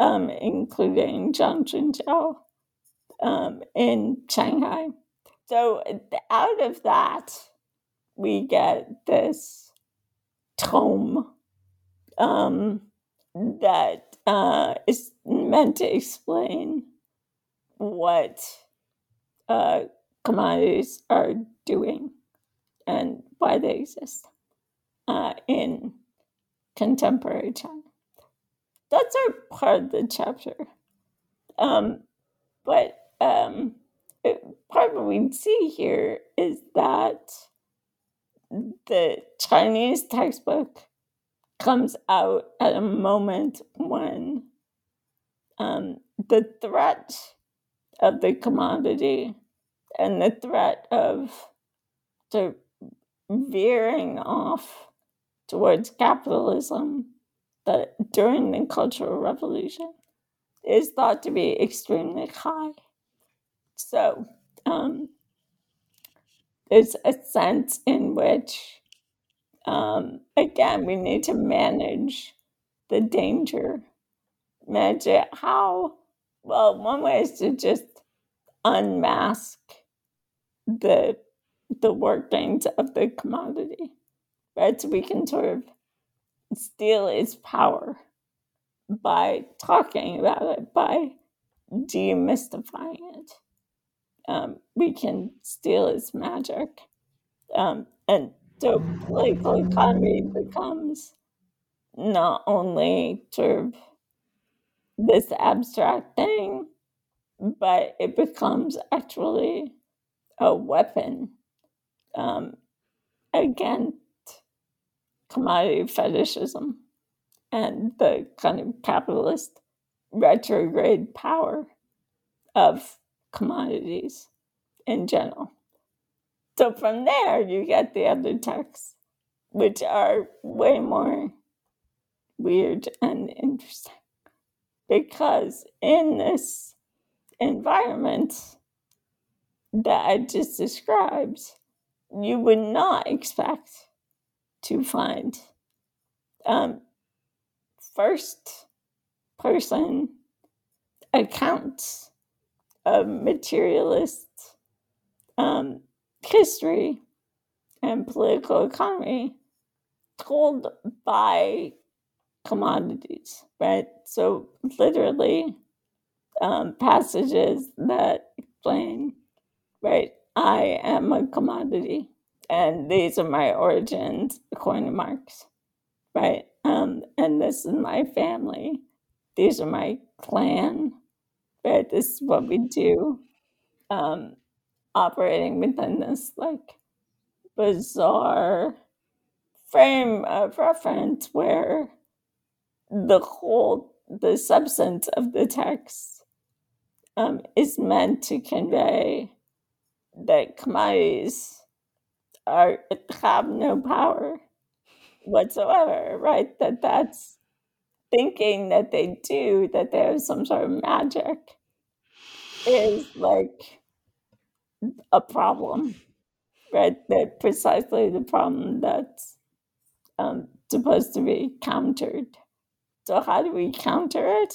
um, including Zhang Chunqiao um, in Shanghai. So out of that, we get this tome um, that uh, is meant to explain what uh, commodities are doing and why they exist uh, in contemporary China. That's our part of the chapter. Um, but um, part of what we see here is that the Chinese textbook comes out at a moment when um, the threat of the commodity and the threat of the veering off towards capitalism that during the Cultural Revolution is thought to be extremely high. So um, there's a sense in which, um, again, we need to manage the danger. Manage it how? Well, one way is to just unmask the the workings of the commodity, right? So we can sort of steal its power by talking about it, by demystifying it. Um, we can steal its magic. Um, and so political economy becomes not only sort of this abstract thing, but it becomes actually a weapon um, against commodity fetishism and the kind of capitalist retrograde power of commodities in general. So from there, you get the other texts, which are way more weird and interesting. Because in this environment that I just described, you would not expect to find um, first person accounts of materialist um, history and political economy told by commodities, right? So, literally, um, passages that explain, right, I am a commodity and these are my origins according to Marx, right? Um, and this is my family. These are my clan, right? This is what we do. Um, operating within this like bizarre frame of reference where the whole the substance of the text um, is meant to convey that commodities are have no power whatsoever, right? That that's thinking that they do, that there's some sort of magic is like a problem, right? That precisely the problem that's um, supposed to be countered. So, how do we counter it?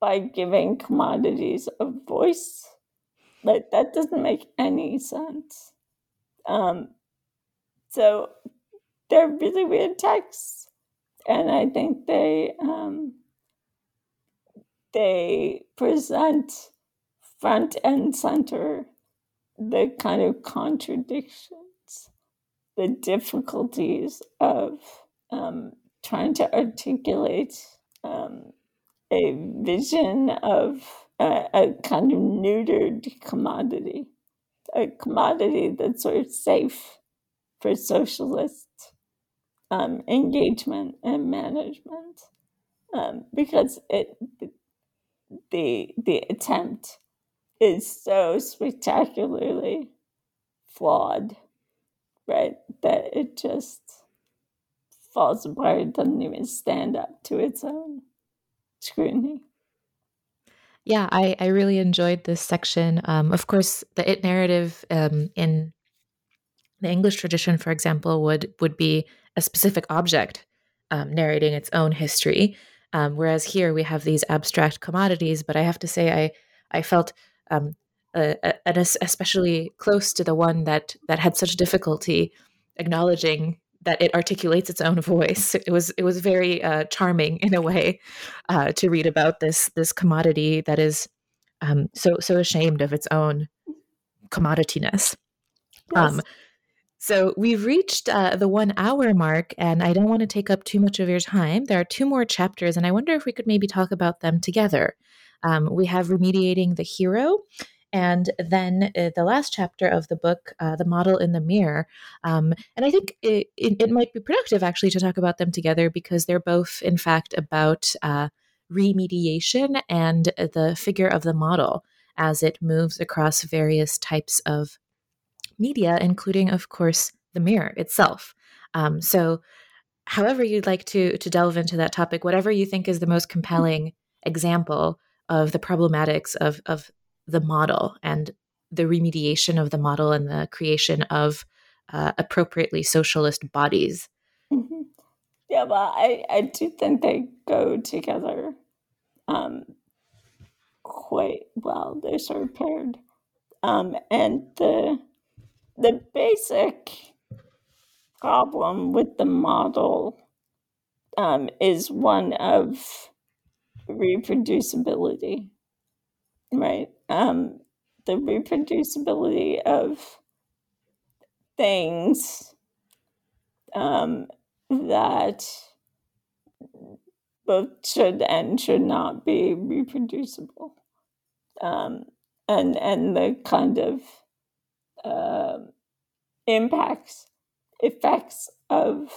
By giving commodities a voice. Like, that doesn't make any sense. Um, so, they're really weird texts. And I think they um, they present front and center the kind of contradictions, the difficulties of um, trying to articulate um, a vision of a, a, kind of neutered commodity, a commodity that's sort of safe for socialist um, engagement and management, um, because it the the attempt is so spectacularly flawed, right? That it just falls apart. It doesn't even stand up to its own scrutiny. Yeah, I, I really enjoyed this section. Um, of course, the it narrative um, in the English tradition, for example, would would be a specific object um, narrating its own history, um, whereas here we have these abstract commodities. But I have to say, I I felt um, uh, and especially close to the one that that had such difficulty acknowledging that it articulates its own voice. It was it was very uh, charming in a way uh, to read about this this commodity that is um, so so ashamed of its own commodityness. Yes. Um, so we've reached uh, the one hour mark, and I don't want to take up too much of your time. There are two more chapters, and I wonder if we could maybe talk about them together. Um, we have remediating the hero, and then uh, the last chapter of the book, uh, The Model in the Mirror. Um, and I think it, it, it, might be productive actually to talk about them together because they're both, in fact, about uh, remediation and the figure of the model as it moves across various types of media, including, of course, the mirror itself. Um, so, however you'd like to to delve into that topic, whatever you think is the most compelling example of the problematics of of the model and the remediation of the model and the creation of uh, appropriately socialist bodies. Mm-hmm. Yeah, well, I, I do think they go together um, quite well. They're sort of paired. Um, and the the basic problem with the model um, is one of reproducibility, right? Um, the reproducibility of things um, that both should and should not be reproducible. Um, and and the kind of uh, impacts, effects of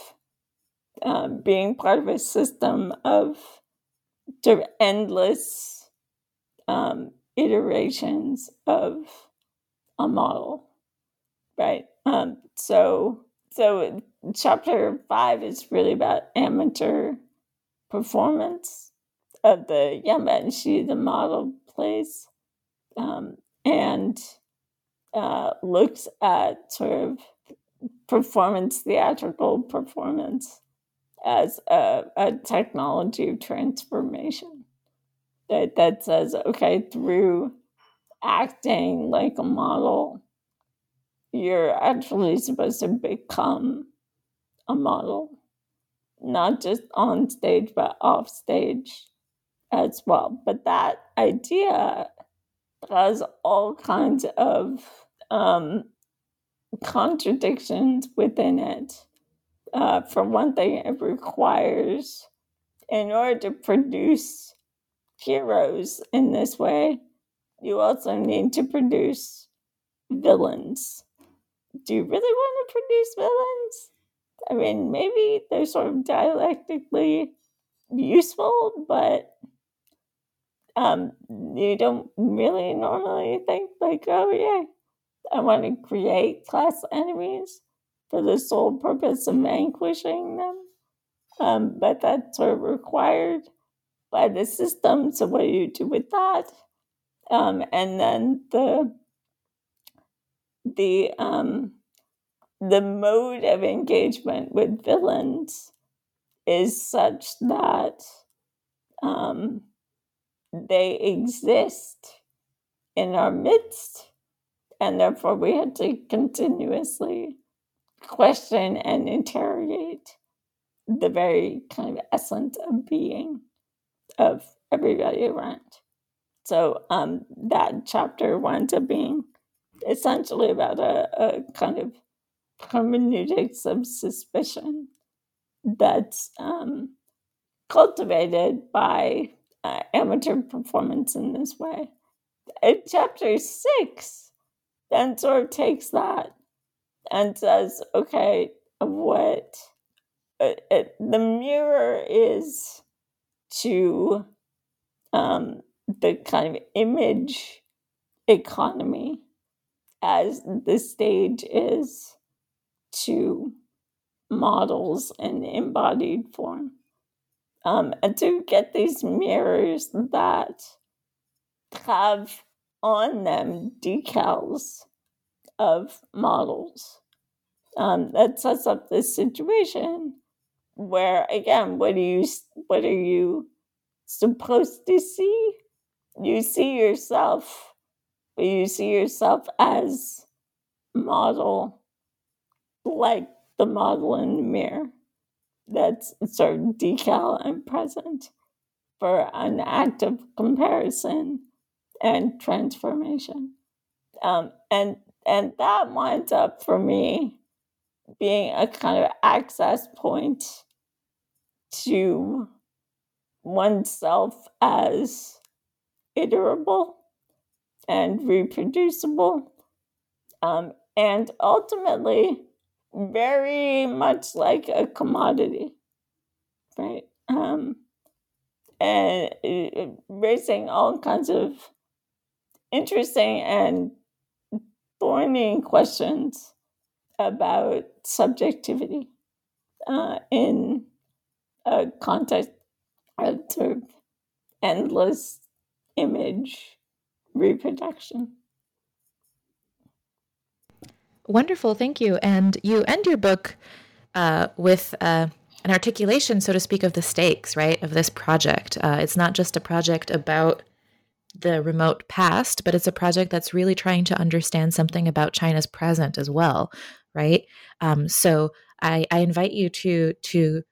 um, being part of a system of sort of endless um, iterations of a model, right? Um, so, so chapter five is really about amateur performance of the Yangbanxi, the model plays, um, and uh, looks at sort of performance, theatrical performance, as a, a technology of transformation that, that says, okay, through acting like a model, you're actually supposed to become a model, not just on stage, but off stage as well. But that idea has all kinds of um, contradictions within it. Uh, for one thing, it requires, in order to produce heroes in this way, you also need to produce villains. Do you really want to produce villains? I mean, maybe they're sort of dialectically useful, but um, you don't really normally think like, oh yeah, I want to create class enemies for the sole purpose of vanquishing them. Um, but that's sort of required by the system. So what do you do with that? Um, and then the the um, the mode of engagement with villains is such that um, they exist in our midst, and therefore we had to continuously question and interrogate the very kind of essence of being of everybody around. So um, that chapter winds up being essentially about a, a kind of hermeneutics of suspicion that's um, cultivated by uh, amateur performance in this way. And chapter six then sort of takes that and says, okay, what uh, it, the mirror is to um, the kind of image economy as the stage is to models in embodied form um, and to get these mirrors that have on them decals of models. Um, that sets up this situation where, again, what are you what are you supposed to see? You see yourself but you see yourself as model, like the model in the mirror that's sort of decal and present for an act of comparison and transformation. Um, and and that winds up for me being a kind of access point to oneself as iterable and reproducible, um, and ultimately very much like a commodity, right? Um, and raising all kinds of interesting and thorny questions about subjectivity uh, in a context of sort of endless image reproduction. Wonderful, thank you. And you end your book uh, with uh, an articulation, so to speak, of the stakes, right, of this project. Uh, it's not just a project about the remote past, but it's a project that's really trying to understand something about China's present as well, right? Um, so I, I, invite you to to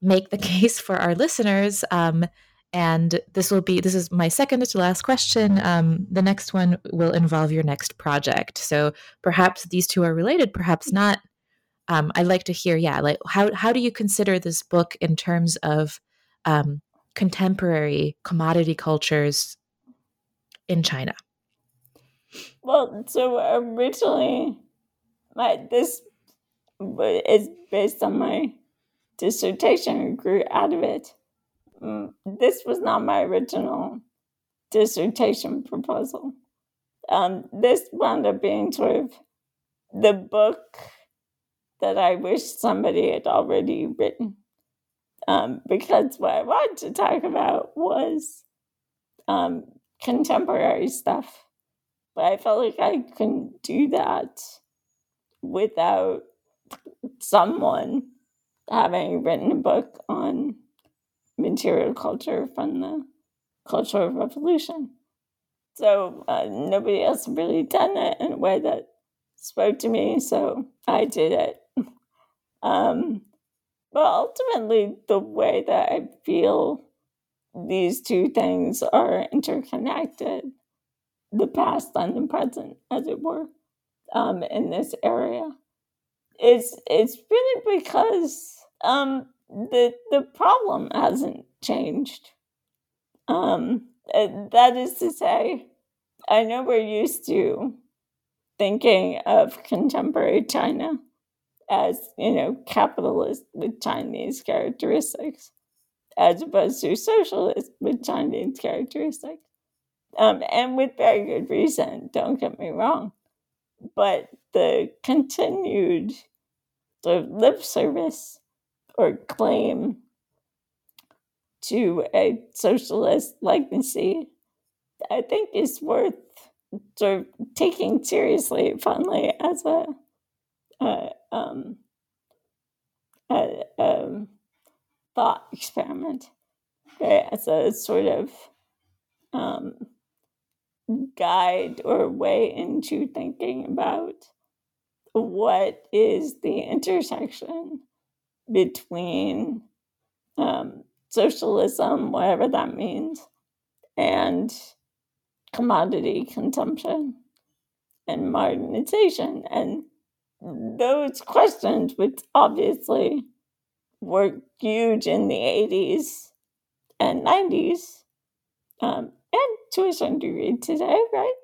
make the case for our listeners. Um, and this will be this is my second to last question. Um, the next one will involve your next project. So perhaps these two are related, perhaps not. Um, I'd like to hear, yeah, like how how do you consider this book in terms of um, contemporary commodity cultures in China? Well, so originally, my this is based on my dissertation. Grew out of it. This was not my original dissertation proposal. Um, this wound up being sort of the book that I wish somebody had already written. Um, because what I wanted to talk about was um, contemporary stuff. But I felt like I couldn't do that without someone having written a book on material culture from the Cultural Revolution. So uh, nobody else really done it in a way that spoke to me, so I did it. um, but ultimately, the way that I feel these two things are interconnected the past and the present, as it were, um, in this area. It's, it's really because um, the, the problem hasn't changed. Um, that is to say, I know we're used to thinking of contemporary China as, you know, capitalist with Chinese characteristics as opposed to socialist with Chinese characteristics. Um, and with very good reason, don't get me wrong. But the continued of lip service or claim to a socialist legacy, I think is worth sort of taking seriously, finally, as a, a um, a, um, thought experiment right, as a sort of um, guide or way into thinking about what is the intersection between um, socialism, whatever that means, and commodity consumption and modernization. And those questions, which obviously were huge in the 80s and 90s, um, and to a certain degree today, right?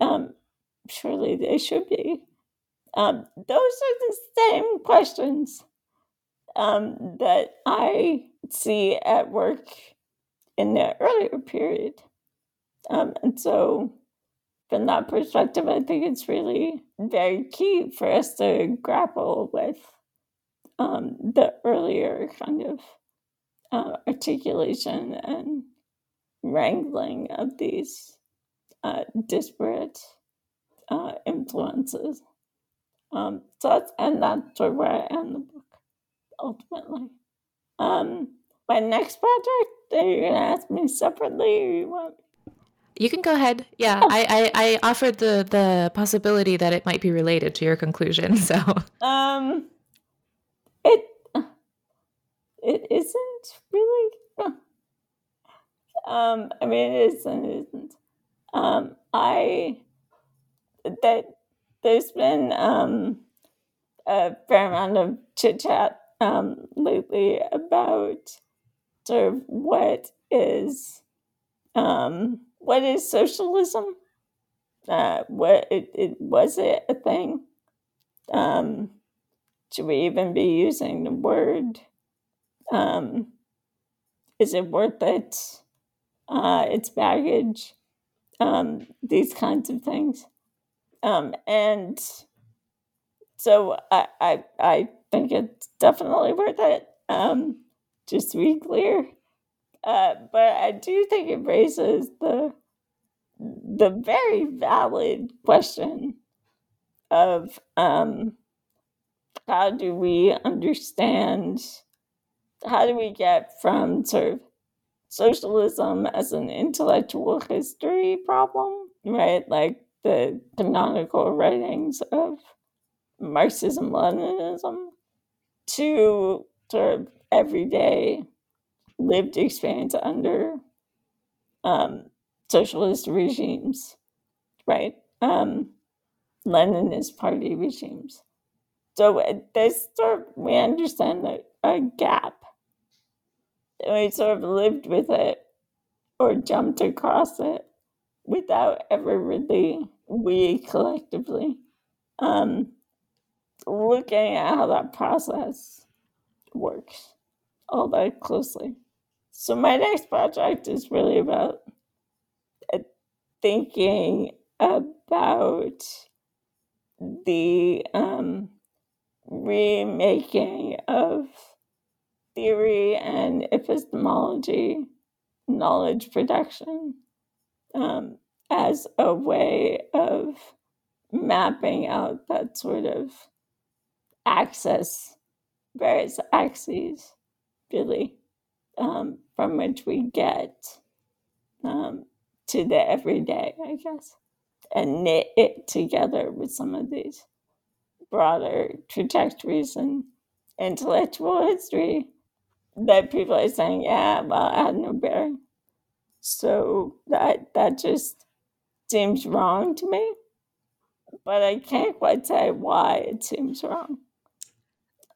Um, surely they should be. Um, those are the same questions um, that I see at work in the earlier period. Um, and so, from that perspective, I think it's really very key for us to grapple with um, the earlier kind of uh, articulation and wrangling of these uh, disparate uh, influences. Um, so that's, and that's sort of where I end the book ultimately. Um, my next project, are you going to ask me separately you want You can go ahead. Yeah, oh. I, I, I offered the the possibility that it might be related to your conclusion. So, um, it it isn't really. Um, I mean, it isn't. It isn't. Um, I that there's been um a fair amount of chit chat um lately about sort of what is um what is socialism? Uh, what it, it was it a thing? Um, should we even be using the word? Um, is it worth it? Uh, its baggage, um, these kinds of things, um, and so I, I I think it's definitely worth it. Um, just to be clear, uh, but I do think it raises the the very valid question of um, how do we understand how do we get from sort of socialism as an intellectual history problem, right? Like the canonical writings of Marxism Leninism to sort of everyday lived experience under um, socialist regimes, right? Um, Leninist party regimes. So uh, there's sort of, we understand a, a gap. And we sort of lived with it or jumped across it without ever really, we collectively, um, looking at how that process works all that closely. So my next project is really about uh, thinking about the um, remaking of theory and epistemology, knowledge production, um, as a way of mapping out that sort of access, various axes, really um, from which we get um, to the everyday, I guess, and knit it together with some of these broader trajectories and intellectual history that people are saying, yeah, well, I had no bearing. So that that just seems wrong to me, but I can't quite say why it seems wrong.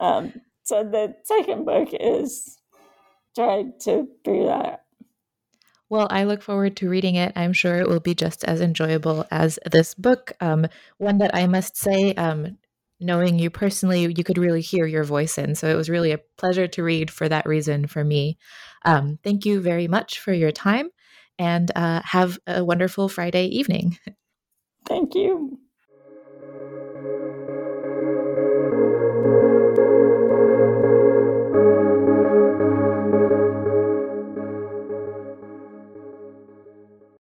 Um, so the second book is trying to do that. Well, I look forward to reading it. I'm sure it will be just as enjoyable as this book. Um, one that I must say, um, knowing you personally, you could really hear your voice in. So it was really a pleasure to read for that reason for me. Um, thank you very much for your time and uh, have a wonderful Friday evening. Thank you.